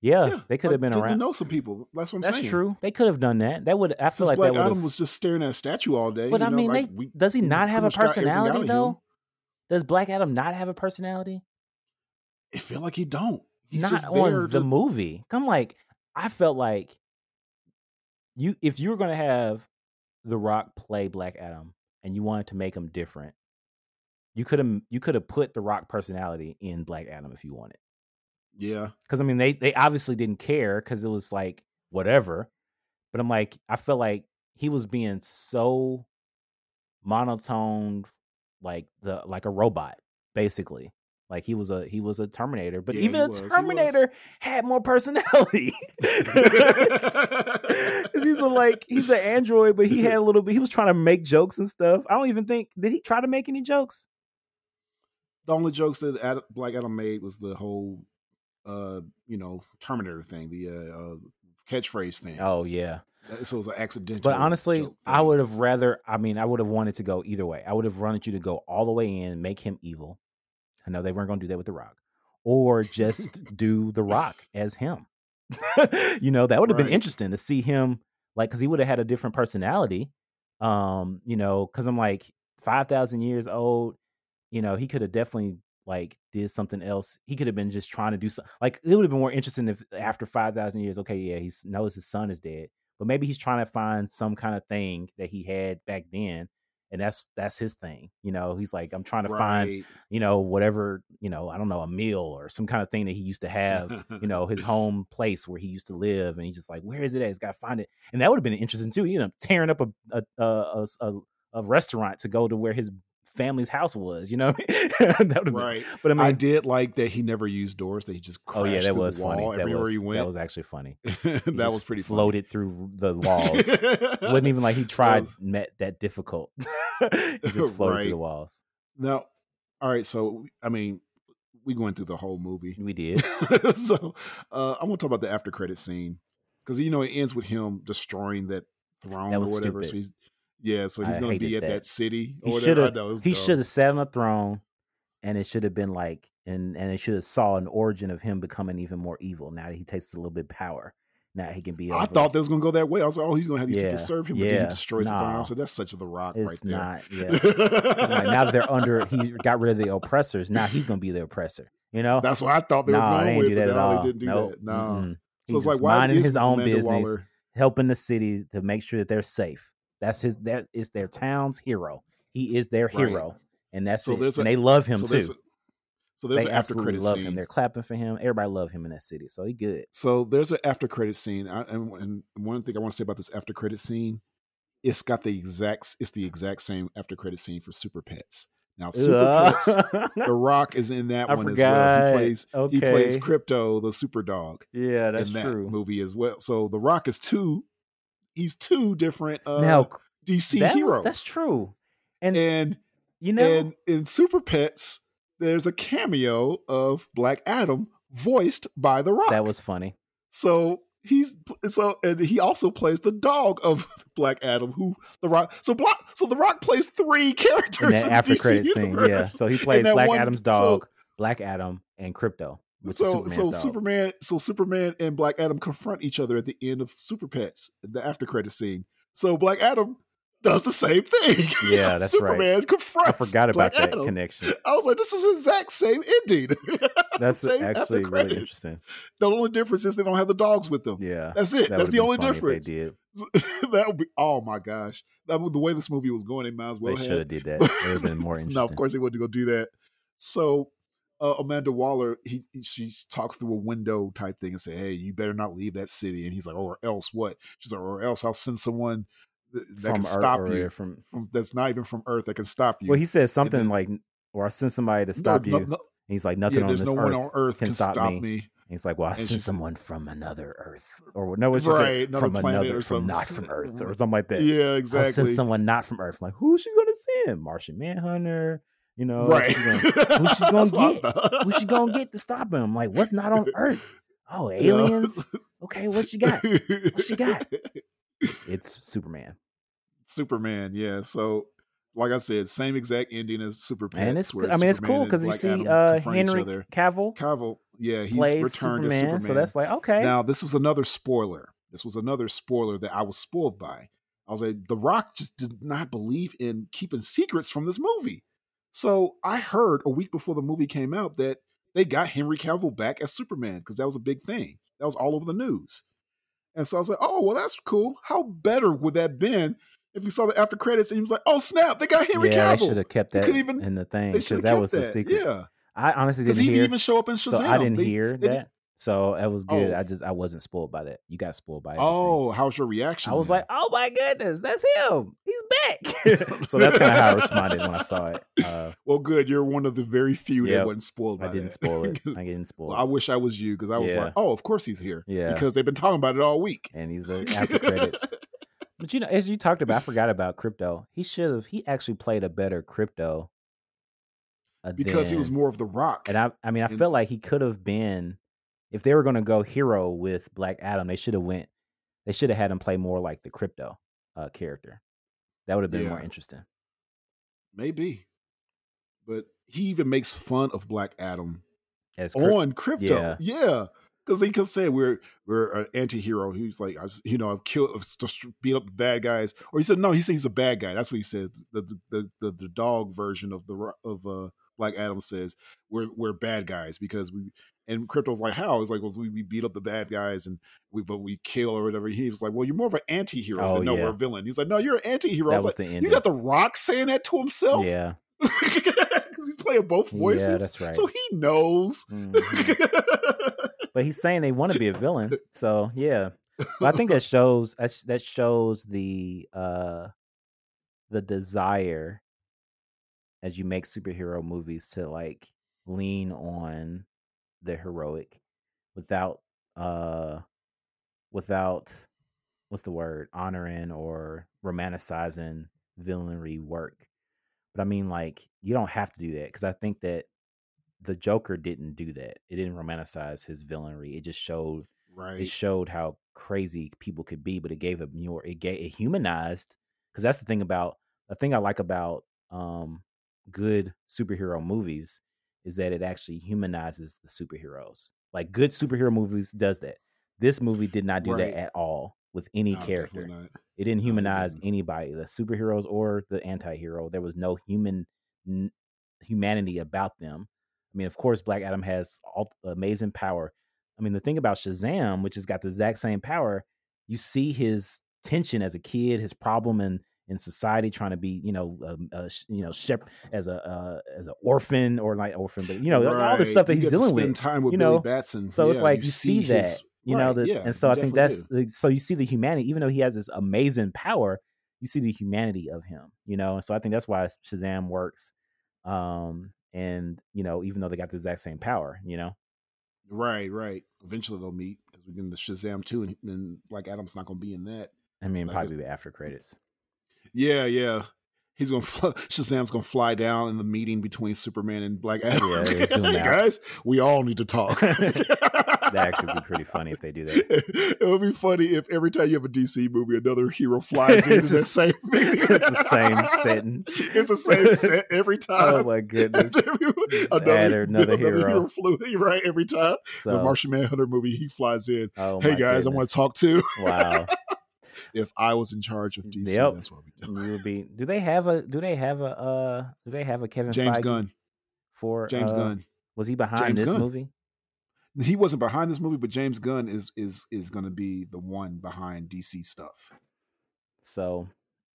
yeah, yeah, they could like, have been get to around. know some people. That's what I'm That's saying. true. They could have done that. That would I feel Since like Black that Adam was just staring at a statue all day. But you I mean, like, they, we- does he not have a pretty much got everything out personality though? Does Black Adam not have a personality? I feel like he don't. He's not on the to- movie. I'm like, I felt like you if you were gonna have The Rock play Black Adam and you wanted to make him different, you could have you could have put the Rock personality in Black Adam if you wanted. Yeah, Because I mean, they they obviously didn't care because it was like whatever. But I'm like, I felt like he was being so monotone, like the like a robot, basically. Like he was a he was a Terminator, but Yeah, even a was. Terminator had more personality. he's a like he's an android, but he had a little bit. He was trying to make jokes and stuff. I don't even think did he try to make any jokes. the only jokes that Ad- Black Adam made was the whole uh, you know, Terminator thing, the uh, uh catchphrase thing. Oh yeah. So it was an accidental. But honestly, I would have rather. I mean, I would have wanted to go either way. I would have wanted you to go all the way in, make him evil. I know they weren't going to do that with The Rock, or just do The Rock as him. you know, that would have been interesting to see him, like, because he would have had a different personality. Um, you know, because I'm like five thousand years old. You know, he could have definitely like did something else. He could have been just trying to do something. Like it would have been more interesting if after five thousand years, okay, yeah, he knows his son is dead, but maybe he's trying to find some kind of thing that he had back then, and that's that's his thing. You know, he's like, I'm trying to find, you know, whatever, you know, I don't know, a meal or some kind of thing that he used to have, you know, his home place where he used to live, and he's just like, where is it at? He's got to find it, and that would have been interesting too. You know, tearing up a a a, a, a, a restaurant to go to where his family's house was. You know, have been. right. But I mean, I did like that he never used doors; that he just oh yeah, crashed that through was funny. That everywhere was, he that was actually funny. that was pretty funny. floated through the walls. wasn't even like he tried was- met that difficult. he just floated Right. through the walls. Now, all right. So, I mean, we went through the whole movie. We did. so, uh, I want to talk about the after credit scene because you know it ends with him destroying that throne That or whatever. So he's yeah. So he's I going to be at that, that. city. Or He should have. He should have sat on a throne, and it should have been like, and and it should have saw an origin of him becoming even more evil. Now that he takes a little bit of power, now he can be. I thought that was going to go that way. I was like, oh, he's going to have these Yeah, people serve him, but then he destroys the throne. Said, that's such a the rock right there. not. Yeah. Like now that they're under, he got rid of the oppressors. Now he's gonna be the oppressor. You know? That's what I thought they no, was going with, do but that at no, all. they didn't do Nope. that. No. Mm-mm. So He's it's like, why minding is his own Amanda business, Waller- helping the city to make sure that they're safe. That's his. That is their town's hero. He is their Right. hero, and that's So it. there's and a- they love him so there's too. a- so there's they an after credit love scene. Him. They're clapping for him. Everybody love him in that city, so he good. So there's an after credit scene, I, and, and one thing I want to say about this after credit scene, it's got the exact, it's the exact same after credit scene for Super Pets. Now, Super Pets, The Rock is in that I one as well. He plays, okay. he plays Krypto, the super dog, yeah, that's in that true. movie as well. So The Rock is two, he's two different uh, now DC that was- heroes. that's true, and, and you know, and in Super Pets, there's a cameo of Black Adam voiced by The Rock. that was funny. So he's so and he also plays the dog of Black Adam, who the Rock. So Black, so the Rock plays three characters In that in after DC credit scene, yeah. So he plays Black one- Adam's so- dog, Black Adam, and Krypto. So Superman's so dog. Superman, so Superman and Black Adam confront each other at the end of Super Pets, the after credit scene. So Black Adam does the same thing. Yeah, that's right. Superman confronts. I forgot about Black that Adam. connection. I was like, this is the exact same ending. That's actually really interesting. The only difference is they don't have the dogs with them. Yeah, That's it. that That's the only difference. They did. that would be. Oh my gosh! That the way this movie was going, they might as well they should have did that. It would have been more interesting. no, of course they wouldn't go do that. So uh, Amanda Waller, he, he- she talks through a window type thing and say, "Hey, you better not leave that city." And he's like, "Or else what?" She's like, "Or else I'll send someone th- that From can Earth stop or you From from that's not even from Earth that can stop you." well, he said something then- like, "Or I send somebody to stop no, you." no, He's like, yeah, "Nothing on this no earth, one on Earth can, stop, me. me. He's like, "Well, I sent someone from another Earth, or no, it's just Right, like, from another, from not from Earth, or something like that." Yeah, exactly. I'll send someone not from Earth. I'm like, who's she gonna send? Martian Manhunter, you know? right. She's gonna- who's she gonna That's what I get? Who's she gonna get to stop him? Like, what's not on Earth? Oh, aliens. Okay, what she got? What she got? It's Superman. Superman, yeah. So, like I said, same exact ending as Super Pets. And it's, I mean, it's cool because you Black see uh, Henry. Cavill Cavill, yeah, he's returned Superman, as Superman. so that's like okay. Now, this was another spoiler. This was another spoiler that I was spoiled by. I was like, The Rock just did not believe in keeping secrets from this movie. So I heard a week before the movie came out that they got Henry Cavill back as Superman because that was a big thing. That was all over the news. And so I was like, oh, well, that's cool. How better would that been if you saw the after credits and he was like, oh, snap, they got Henry yeah, they should have kept that even- in the thing because that was that. the secret. Yeah. I honestly didn't he hear, didn't even show up in Shazam. so I didn't They- hear they that. So that was good. Oh. I just I wasn't spoiled by that. You got spoiled by it. Oh, how's your reaction? I was then? like, oh my goodness, that's him. He's back. so that's kind of how I responded when I saw it. Uh, well, good. You're one of the very few Yep. that wasn't spoiled by I didn't that. spoil it. I didn't spoil well, I wish I was you because I was Yeah. like, oh, of course he's here. Yeah. Because they've been talking about it all week. And he's the after credits. But you know, as you talked about, I forgot about Krypto. He should have. He actually played a better Krypto. uh, Because he was more of the rock. And I, I mean, I And- felt like he could have been if they were going to go hero with Black Adam, they should have went. They should have had him play more like the Krypto uh, character. That would have been more interesting. Maybe. But he even makes fun of Black Adam As cryp- on Krypto. Yeah. Yeah. Because he can say we're we're an anti-hero. He's like, I, you know, I've killed, I've beat up the bad guys. Or he said, no, he said he's a bad guy. That's what he says. The the the, the, the dog version of the of uh, Black Adam says we're we're bad guys because we. And Krypto's like, how? It's like, well, we, we beat up the bad guys and we, but we kill or whatever. He was like, well, you're more of an anti-hero. Oh, no, yeah. we're a villain. He's like, no, you're an anti-hero. I was was like, the you ending. got the Rock saying that to himself yeah, because he's playing both voices. Yeah, that's right. So he knows. Mhm. but he's saying they want to be a villain. So yeah, but I think that shows that shows the uh the desire as you make superhero movies to like lean on the heroic without uh without what's the word honoring or romanticizing villainry work. But i mean like you don't have to do that because i think that the joker didn't do that. It didn't romanticize his villainry it just showed right. it showed how crazy people could be, but it gave a more it gave it humanized because that's the thing about the thing I like about um good superhero movies is that it actually humanizes the superheroes. Like good superhero movies does that. This movie did not do Right. that at all with any No, character. It didn't No, it humanize didn't. anybody, the superheroes or the anti-hero. There was no human n- humanity about them. I mean, of course, Black Adam has all, amazing power. I mean, the thing about Shazam, which has got the exact same power, you see his tension as a kid, his problem in in society, trying to be, you know, um, uh, you know, shep as a uh, as an orphan or like orphan, but you know, all the stuff that You he's dealing spend with. time with you Billy know? Batson. So it's like you, see, that, you know, right, that, yeah, and so I think that's do. so you see the humanity, even though he has this amazing power, you see the humanity of him, you know, and so I think that's why Shazam works. Um, and you know, even though they got the exact same power, you know, right, right. Eventually they'll meet because we're getting the Shazam too, and, and Black Adam's not going to be in that. I mean, Like probably the after credits. Yeah, yeah. He's gonna fly, Shazam's gonna fly down in the meeting between Superman and Black Adam. Yeah, hey guys, we all need to talk. That actually would be pretty funny if they do that. It would be funny if every time you have a DC movie, another hero flies in It's the same meeting. it's the same setting. It's the same set every oh time. Oh my goodness! Just another, add another hero. flew right every time. the So, Martian Manhunter movie, he flies in. oh hey guys, I want to talk too. Wow, if I was in charge of DC, Yep. that's what we do. you would be. Do they have a? Do they have a? uh Do they have a Kevin James Feige Gunn. for James uh, Gunn. Was he behind James this Gunn. movie? He wasn't behind this movie, but James Gunn is is is going to be the one behind DC stuff. So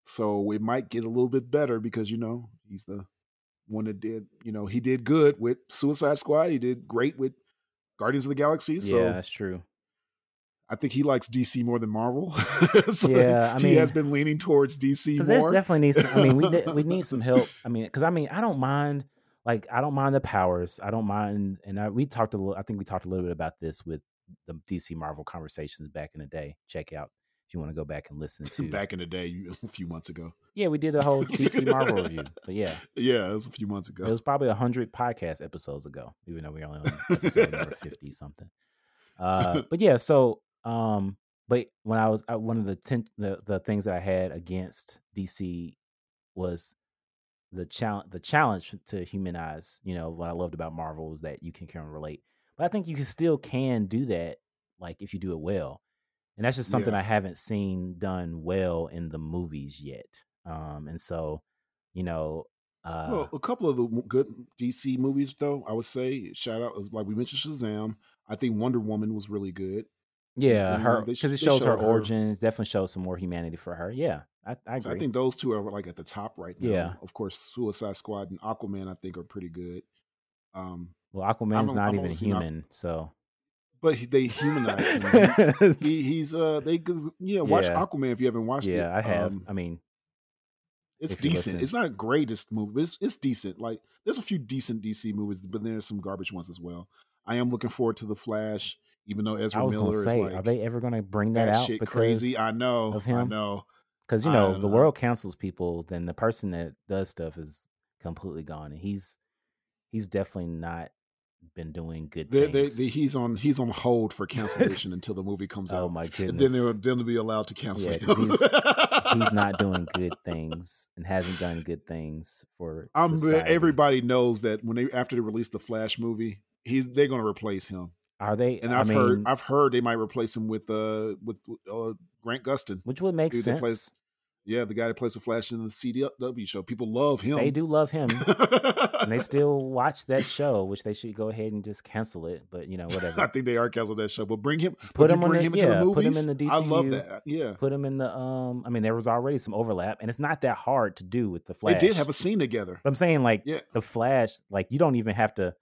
So it might get a little bit better because you know he's the one that did. You know he did good with Suicide Squad. He did great with Guardians of the Galaxy. So yeah, that's true. I think he likes DC more than Marvel. so Yeah, I mean, he has been leaning towards DC Because there's more. definitely needs. I mean, we we need some help. I mean, because I mean, I don't mind. Like, I don't mind the powers. I don't mind, and I, we talked a little. I think we talked a little bit about this with the DC Marvel conversations back in the day. Check out if you want to go back and listen to. Back in the day, a few months ago. Yeah, we did a whole DC Marvel review. But yeah, Yeah, it was a few months ago. it was probably hundred podcast episodes ago, even though we're only on episode number fifty something. Uh, but yeah, so um, but when I was I, one of the, ten, the the things that I had against DC was the challenge the challenge to humanize. You know what I loved about Marvel was that you can kind of relate, but I think you can still can do that, like if you do it well, and that's just something Yeah. I haven't seen done well in the movies yet. Um, and so, you know, uh, well, a couple of the good DC movies, though, I would say, shout out, like we mentioned Shazam. I think Wonder Woman was really good. Yeah, her because it shows her her- origin. Definitely shows some more humanity for her. Yeah, I, I So agree. I think those two are like at the top right now. Yeah. Of course, Suicide Squad and Aquaman, I think, are pretty good. Um, well, Aquaman's I've- not I've even only seen Aqu- human, so but he, they humanize him. he, he's uh, they yeah, watch Yeah. Aquaman if you haven't watched it. yeah, I have. Um, I mean, it's decent. It's not greatest movie. But it's, it's decent. Like there's a few decent DC movies, but there's some garbage ones as well. I am looking forward to the Flash, even though Ezra I was Miller gonna is say, like are they ever gonna bring that out? shit Because crazy. I know. of I him? know. because you I know the know. world cancels people, then the person that does stuff is completely gone, and he's he's definitely not been doing good They, they, things. they, he's on he's on hold for cancellation until the movie comes oh out. my And goodness. then they'll then they'll be allowed to cancel Yeah, him. 'cause He's not doing good things and hasn't done good things for I'm eh, everybody knows that when they after they release the Flash movie, he's they're gonna replace him. Are they? And I I've mean, heard I've heard they might replace him with uh with uh, Grant Gustin. which would make sense. plays- Yeah, the guy that plays the Flash in the CW show. People love him. They do love him, and they still watch that show, which they should go ahead and just cancel it. But you know, whatever. I think they are canceling that show, but bring him. Put him on the- him yeah, the put him in the DCU. I love that. Yeah, Put him in the um. I mean, there was already some overlap, and it's not that hard to do with the Flash. they did have a scene together. But I'm saying like Yeah. the Flash, like you don't even have to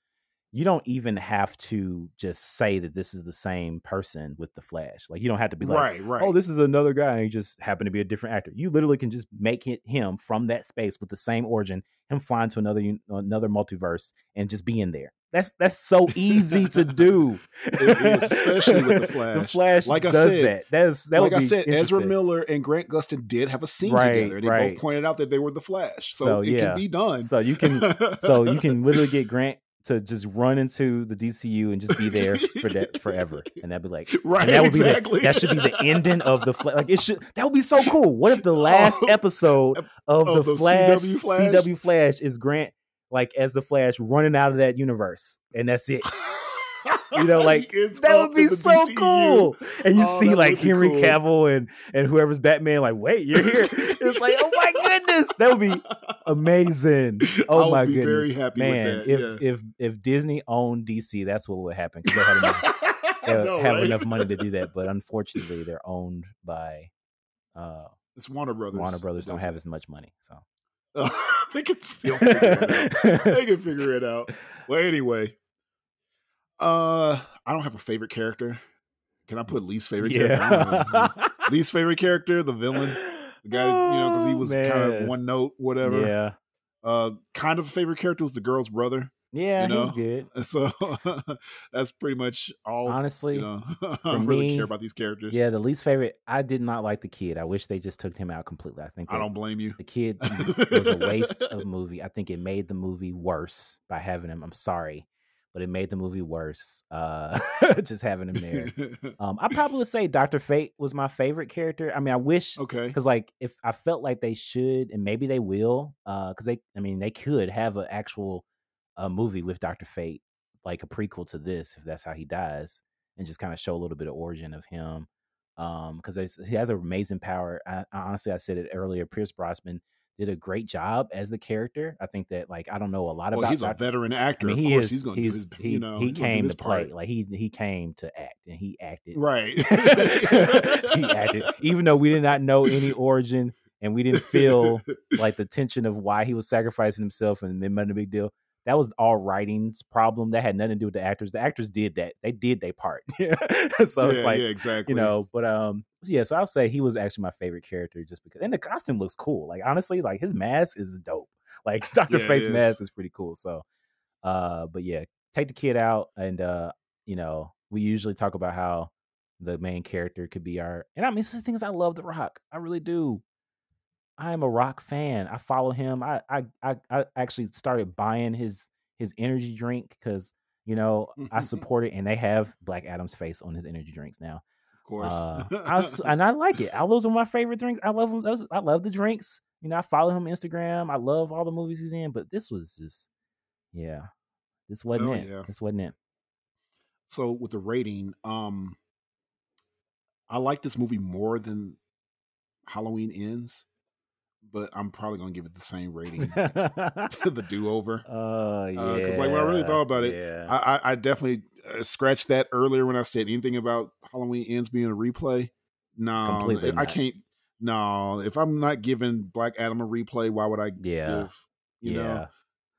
you don't even have to just say that this is the same person with the Flash. Like you don't have to be like, right, oh, right. oh, this is another guy, and he just happened to be a different actor. You literally can just make it him from that space with the same origin, him flying to another another multiverse and just being there. That's that's so easy to do, It is, especially with the Flash. the Flash. Like I does said- that. That's that like I said, Ezra. Miller and Grant Gustin did have a scene Right, together. They right. both pointed out that they were the Flash, so, So, it yeah. can be done. So you can so you can literally get Grant to just run into the DCU and just be there for that forever, and that'd be like, right, that would exactly. be the, that should be the ending of the Flash. Like it should that would be so cool. What if the last Oh, episode of, of the, the Flash, CW Flash? CW Flash is Grant like as the Flash running out of that universe, and that's it. You know, like that would be so DCU. cool. And you Oh, see like Henry cool. Cavill and and whoever's Batman, like, wait, you're here. It's like, oh my goodness, that would be amazing. Oh I would my be goodness, very happy with man! that, if yeah. if if Disney owned DC, that's what would happen because they had enough, they know, have right? enough money to do that. But unfortunately, they're owned by uh, It's Warner Brothers. Warner Brothers. Don't have it. as much money, so they can still figure it out. They can figure it out. Well, anyway, uh, I don't have a favorite character. Can I put least favorite character? Know. yeah. least favorite character, the villain, the guy, you know, because he Oh, was kind of one note, whatever. Yeah, Uh, kind of a favorite character was the girl's brother. yeah, You he was good. So that's pretty much all. Honestly, you know, I don't really me, care about these characters. Yeah, the least favorite. I did not like the kid. I wish they just took him out completely. I think I don't blame you. the kid was a waste of movie. I think it made the movie worse by having him. I'm sorry, but it made the movie worse. Uh, just having him there. Um, I probably would say Doctor Fate was my favorite character. I mean, I wish okay. because like if I felt like they should, and maybe they will, because they, I mean, they could have an actual uh, movie with Doctor Fate, like a prequel to this, if that's how he dies, and just kind of show a little bit of origin of him. Um, because he has an amazing power. I, I honestly, I said it earlier. Pierce Brosnan did a great job as the character. I think that like I don't know a lot Well, about. he's a veteran I actor. mean, of he course, is. he's going to he's, his. he you know, he he's gonna do came to play. part. Like he he came to act, and he acted Right. he acted, even though we did not know any origin and we didn't feel like the tension of why he was sacrificing himself and it wasn't a big deal. That was all writing's problem. That had nothing to do with the actors. The actors did that. They did their part. so it's like yeah, exactly. you know, but um, yeah. So I'll say he was actually my favorite character just because, and the costume looks cool. Like honestly, like his mask is dope. Like Doctor Yeah, Face is. mask is pretty cool. So, uh, but yeah, take the kid out, and uh, you know, we usually talk about how the main character could be our, and I mean, some things I love The Rock. I really do. I am a Rock fan. I follow him. I I I, I actually started buying his his energy drink because you know I support it, and they have Black Adam's face on his energy drinks now. of course. Uh, I was, and I like it. All those are my favorite drinks. I love them. Those, I love the drinks. You know, I follow him on Instagram. I love all the movies he's in. But this was just, yeah, this wasn't Oh, it. yeah. This wasn't it. so with the rating, um, I like this movie more than Halloween Ends, but I'm probably gonna give it the same rating. the Do Over. Oh yeah. because, like, when I really thought about it, yeah. I, I, I definitely uh, scratched that earlier when I said anything about Halloween Ends being a replay. No, Completely I can't. No, if I'm not giving Black Adam a replay, why would I Yeah. give? You yeah. know,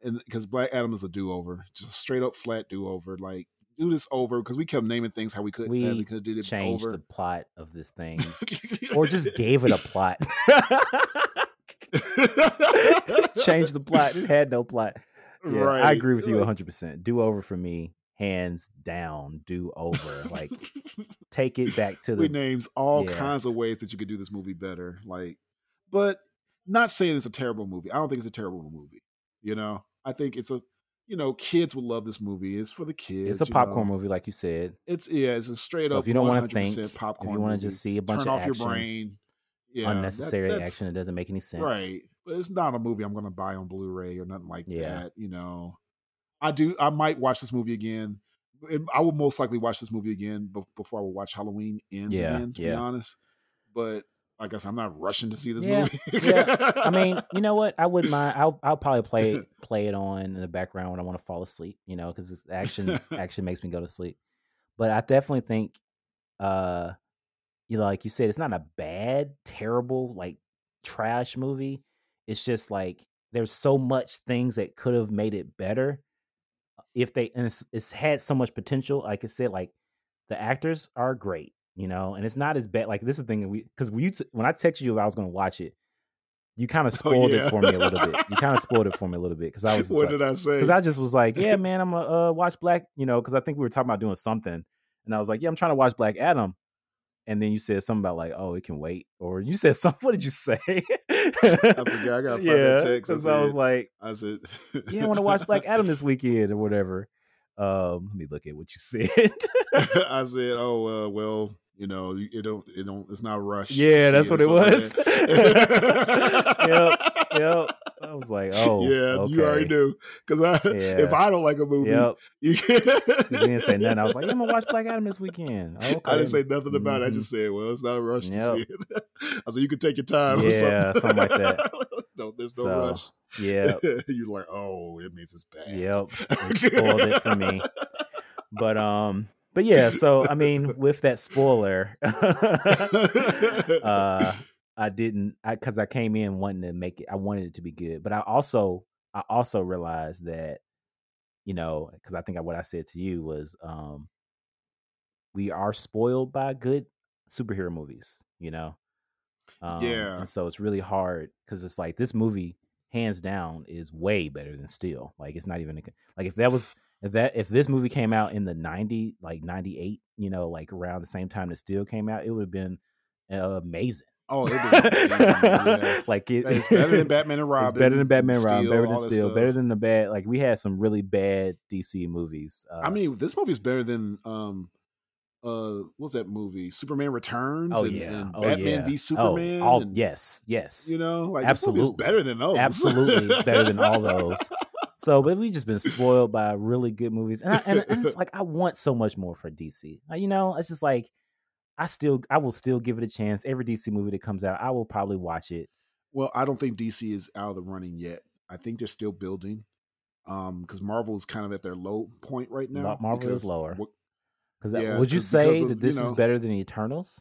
and because Black Adam is a do over, just a straight up flat do over. Like do this over because we kept naming things how we could We we could do it Changed over. the plot of this thing, or just gave it a plot. Changed the plot. It had no plot. Yeah, right. I agree with you 100%. Do over for me, hands down. Do over. Like take it back to we the names all yeah. kinds of ways that you could do this movie better. Like, but not saying it's a terrible movie. I don't think it's a terrible movie. You know, I think it's a you know, kids would love this movie. It's for the kids. It's a popcorn know. movie, like you said. It's yeah, it's a straight So up. if you don't want to 100% think, if you want to just see a bunch of turn of off action, your brain. Yeah, unnecessary that's- action It doesn't make any sense. Right. But it's not a movie I'm gonna buy on Blu-ray or nothing like Yeah. that. You know. I do I might watch this movie again. I will most likely watch this movie again before I will watch Halloween ends Yeah, again, to be honest. But like I said, I'm not rushing to see this Yeah, movie. yeah. I mean, you know what? I wouldn't mind. I'll I'll probably play it- play it on in the background when I want to fall asleep. You know, because this action action makes me go to sleep. But I definitely think, uh, you know, like you said, it's not a bad, terrible, like trash movie. It's just like there's so much things that could have made it better if they and it's, it's had so much potential. Like I said, like the actors are great, you know, and it's not as bad. Like this is the thing that we because we t- when I texted you, if I was going to watch it. You kind of spoiled Oh, yeah. it for me a little bit. You kind of spoiled it for me a little bit because I was what like, did I say? because I just was like, yeah, man, I'm gonna uh, watch Black, you know, because I think we were talking about doing something, and I was like, yeah, I'm trying to watch Black Adam, and then you said something about like, oh, it can wait, or you said something. What did you say? I forgot. I gotta find that text. I because I was like, I said, yeah, I want to watch Black Adam this weekend or whatever. Um, let me look at what you said. I said, "Oh uh, well, you know, it don't, it don't, it's not rushed." yeah, that's what it was. yep, yep. Was like, oh, yeah, you already okay. knew. Because I, if I don't like a movie, Yep. you didn't say nothing. I was like, yeah, I'm gonna watch Black Adam this weekend. Okay. I didn't say nothing about it. I Mhm. just said, "Well, it's not a rush Yep. to see it." I said, "You can take your time." or Yeah, something. something like that. no, there's no So, rush. Yeah. You're like, "Oh, it means it's bad." Yep. It spoiled it for me. But um, but yeah. So I mean, with that spoiler, uh, I didn't, because I came in wanting to make it. I wanted it to be good, but I also, I also realized that, you know, because I think what I said to you was, um, we are spoiled by good superhero movies. You know. Um, Yeah. And so it's really hard because it's like this movie, hands down, is way better than Steel. Like it's not even a, like if that was if that if this movie came out in the 90 like 98 you know like around the same time that Steel came out it would have been uh, amazing Oh, yeah. like it, It's better than Batman and Robin. it's better than Batman and Robin Steel, better than Steel better than the bad like we had some really bad DC movies uh, I mean, this movie's better than um, uh, what's that movie? Superman Returns. oh and, yeah and oh Batman yeah v Oh, Superman. all, and, yes yes You know, like Absolutely. better than those. absolutely better than all those. So, but we just been spoiled by really good movies, and, I, and and it's like I want so much more for DC. You know, it's just like I still, I will still give it a chance. Every DC movie that comes out, I will probably watch it. Well, I don't think DC is out of the running yet. I think they're still building. Um, because Marvel is kind of at their low point right now. Marvel is lower. Because Yeah, would you say of, that you this is better than Eternals?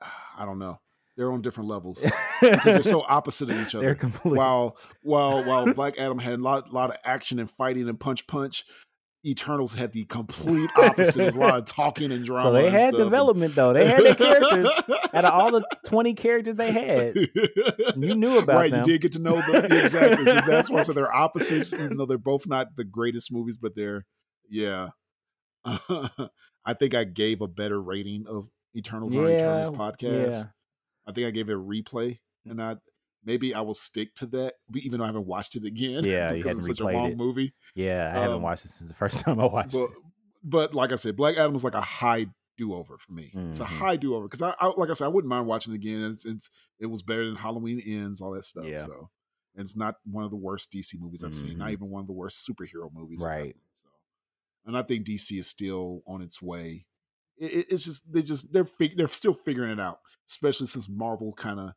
I don't know. They're on different levels because they're so opposite of each They're other. completely. while while while Black Adam had a lot lot of action and fighting and punch punch, Eternals had the complete opposite. It was a lot of talking and drama. so they had development though. They had their characters. Out of all the twenty characters they had, you knew about right, them. you did get to know them exactly. So that's why so they're opposites, even though they're both not the greatest movies, but they're yeah. I think I gave a better rating of Eternals on our Eternals podcast. yeah. I think I gave it a replay, and I maybe I will stick to that, even though I haven't watched it again. Yeah, because it's such a long it. movie. Yeah, I haven't Um, watched it since the first time I watched But it. but like I said, Black Adam was like a high do over for me. It's a Mhm. high do over because I, I like I said I wouldn't mind watching it again. It's, it's it was better than Halloween Ends, all that stuff. Yeah. So and it's not one of the worst DC movies I've seen. Not Mhm. even one of the worst superhero movies. Right. So, and I think DC is still on its way. It, it- it's just they just they're fig- they're still figuring it out, especially since Marvel kind of,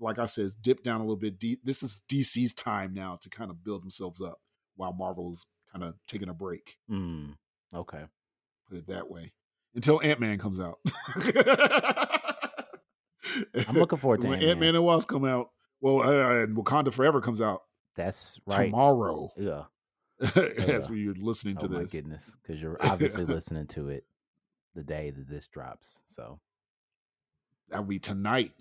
like I said, dip down a little bit. D- this is DC's time now to kind of build themselves up, while Marvel is kind of taking a break. Mm, okay. Put it that way. Until Ant Man comes out. I'm looking forward to it. when Ant-Man. And Wasp come out. Well, uh, and Wakanda Forever comes out That's right. tomorrow. Yeah. That's when you're listening to oh my this. goodness, because you're obviously listening to it the day that this drops. So, That'll be tonight.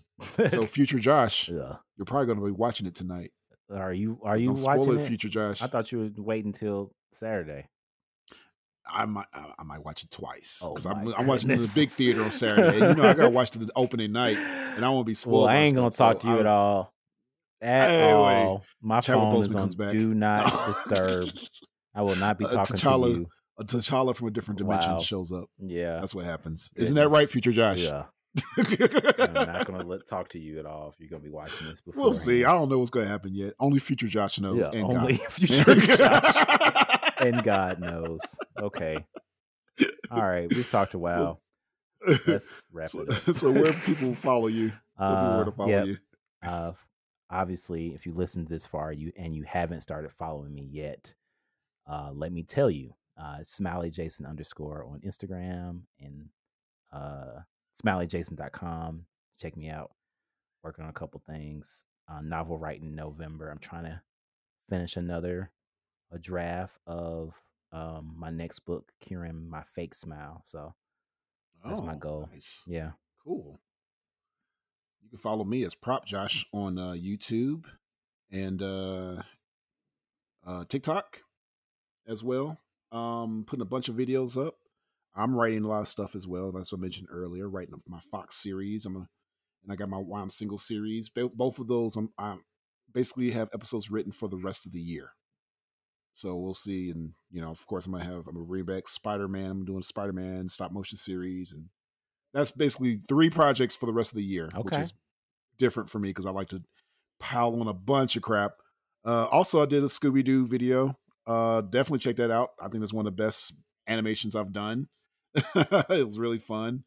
So, future Josh, yeah. you're probably going to be watching it tonight. Are you are you Don't spoil it, it? future Josh. I thought you would wait until Saturday. I might, I, might watch it twice Oh because I'm, I'm watching the big theater on Saturday. You know, I got to watch the opening night, and I won't be spoiled. Well, I ain't gonna talk so to you I- at all at Anyway, all. My Chadwick phone is Boseman on comes back. do not disturb. I will not be Uh, talking T'Challa- to you. A T'Challa from a different dimension Wow. shows up. Yeah. That's what happens. Isn't that right, future Josh? Yeah. I'm not gonna let, talk to you at all if you're gonna be watching this before. we'll see. I don't know what's going to happen yet. Only future Josh knows. Yeah, and only God. future Josh and God knows. Okay. All right. We've talked a while. Let's wrap so, it up. so where people follow you? People where Uh, to follow yep. you. Uh, obviously, if you listened this far, you and you haven't started following me yet, uh, let me tell you, uh, Smiley Jason underscore on Instagram and uh, smileyjason.com. Check me out. Working on a couple things. Uh, novel writing November. I'm trying to finish another a draft of um, my next book, curing my fake smile. So That's my Oh, goal. Nice. yeah, Cool. You can follow me as Prop Josh on uh, YouTube and uh, uh, TikTok as well. Um, putting a bunch of videos up. I'm writing a lot of stuff as well. That's what I mentioned earlier. Writing my Fox series. I'm a, and I got my Why I'm Single series. Both of those, I'm, I'm basically have episodes written for the rest of the year. So we'll see. And you know, of course, I'm gonna have I'm gonna bring back Spider Man. I'm doing Spider Man stop motion series, and that's basically three projects for the rest of the year, which Okay. is different for me because I like to pile on a bunch of crap. Uh, also, I did a Scooby Doo video. Uh, definitely check that out. I think that's one of the best animations I've done. it was really fun.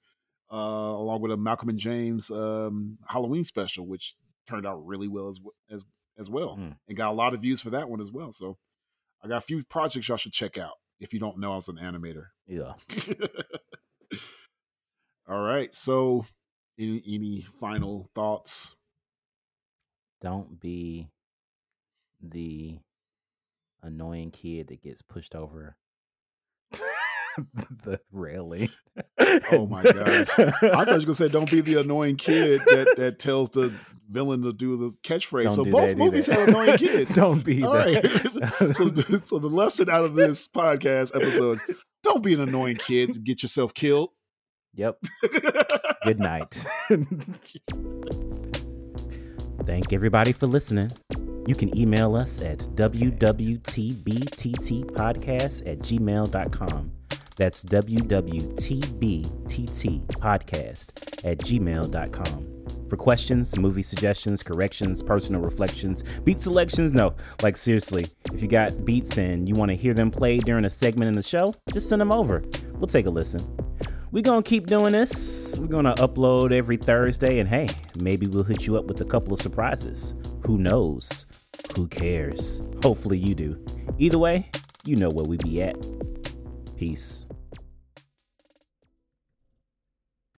Uh, along with a Malcolm and James um, Halloween special, which turned out really well as as as well, Mm. and got a lot of views for that one as well. So I got a few projects y'all should check out if you don't know I was an animator. yeah. All right. So, any any final thoughts? don't be the annoying kid that gets pushed over the railing. Oh my gosh. I thought you were gonna say, "Don't be the annoying kid that that tells the villain to do the catchphrase." Don't so both movies have annoying kids. don't be All right. that. so, the- so the lesson out of this podcast episode is: don't be an annoying kid to get yourself killed. yep. Good night. Thank everybody for listening. You can email us at wwtbttpodcast at gmail.com. That's wwtbttpodcast at gmail.com. For questions, movie suggestions, corrections, personal reflections, beat selections, no, like seriously, if you got beats and you want to hear them played during a segment in the show, just send them over. We'll take a listen. We're going to keep doing this. We're going to upload every Thursday, and hey, maybe we'll hit you up with a couple of surprises. Who knows? Who cares? Hopefully you do. Either way, you know where we be at. Peace.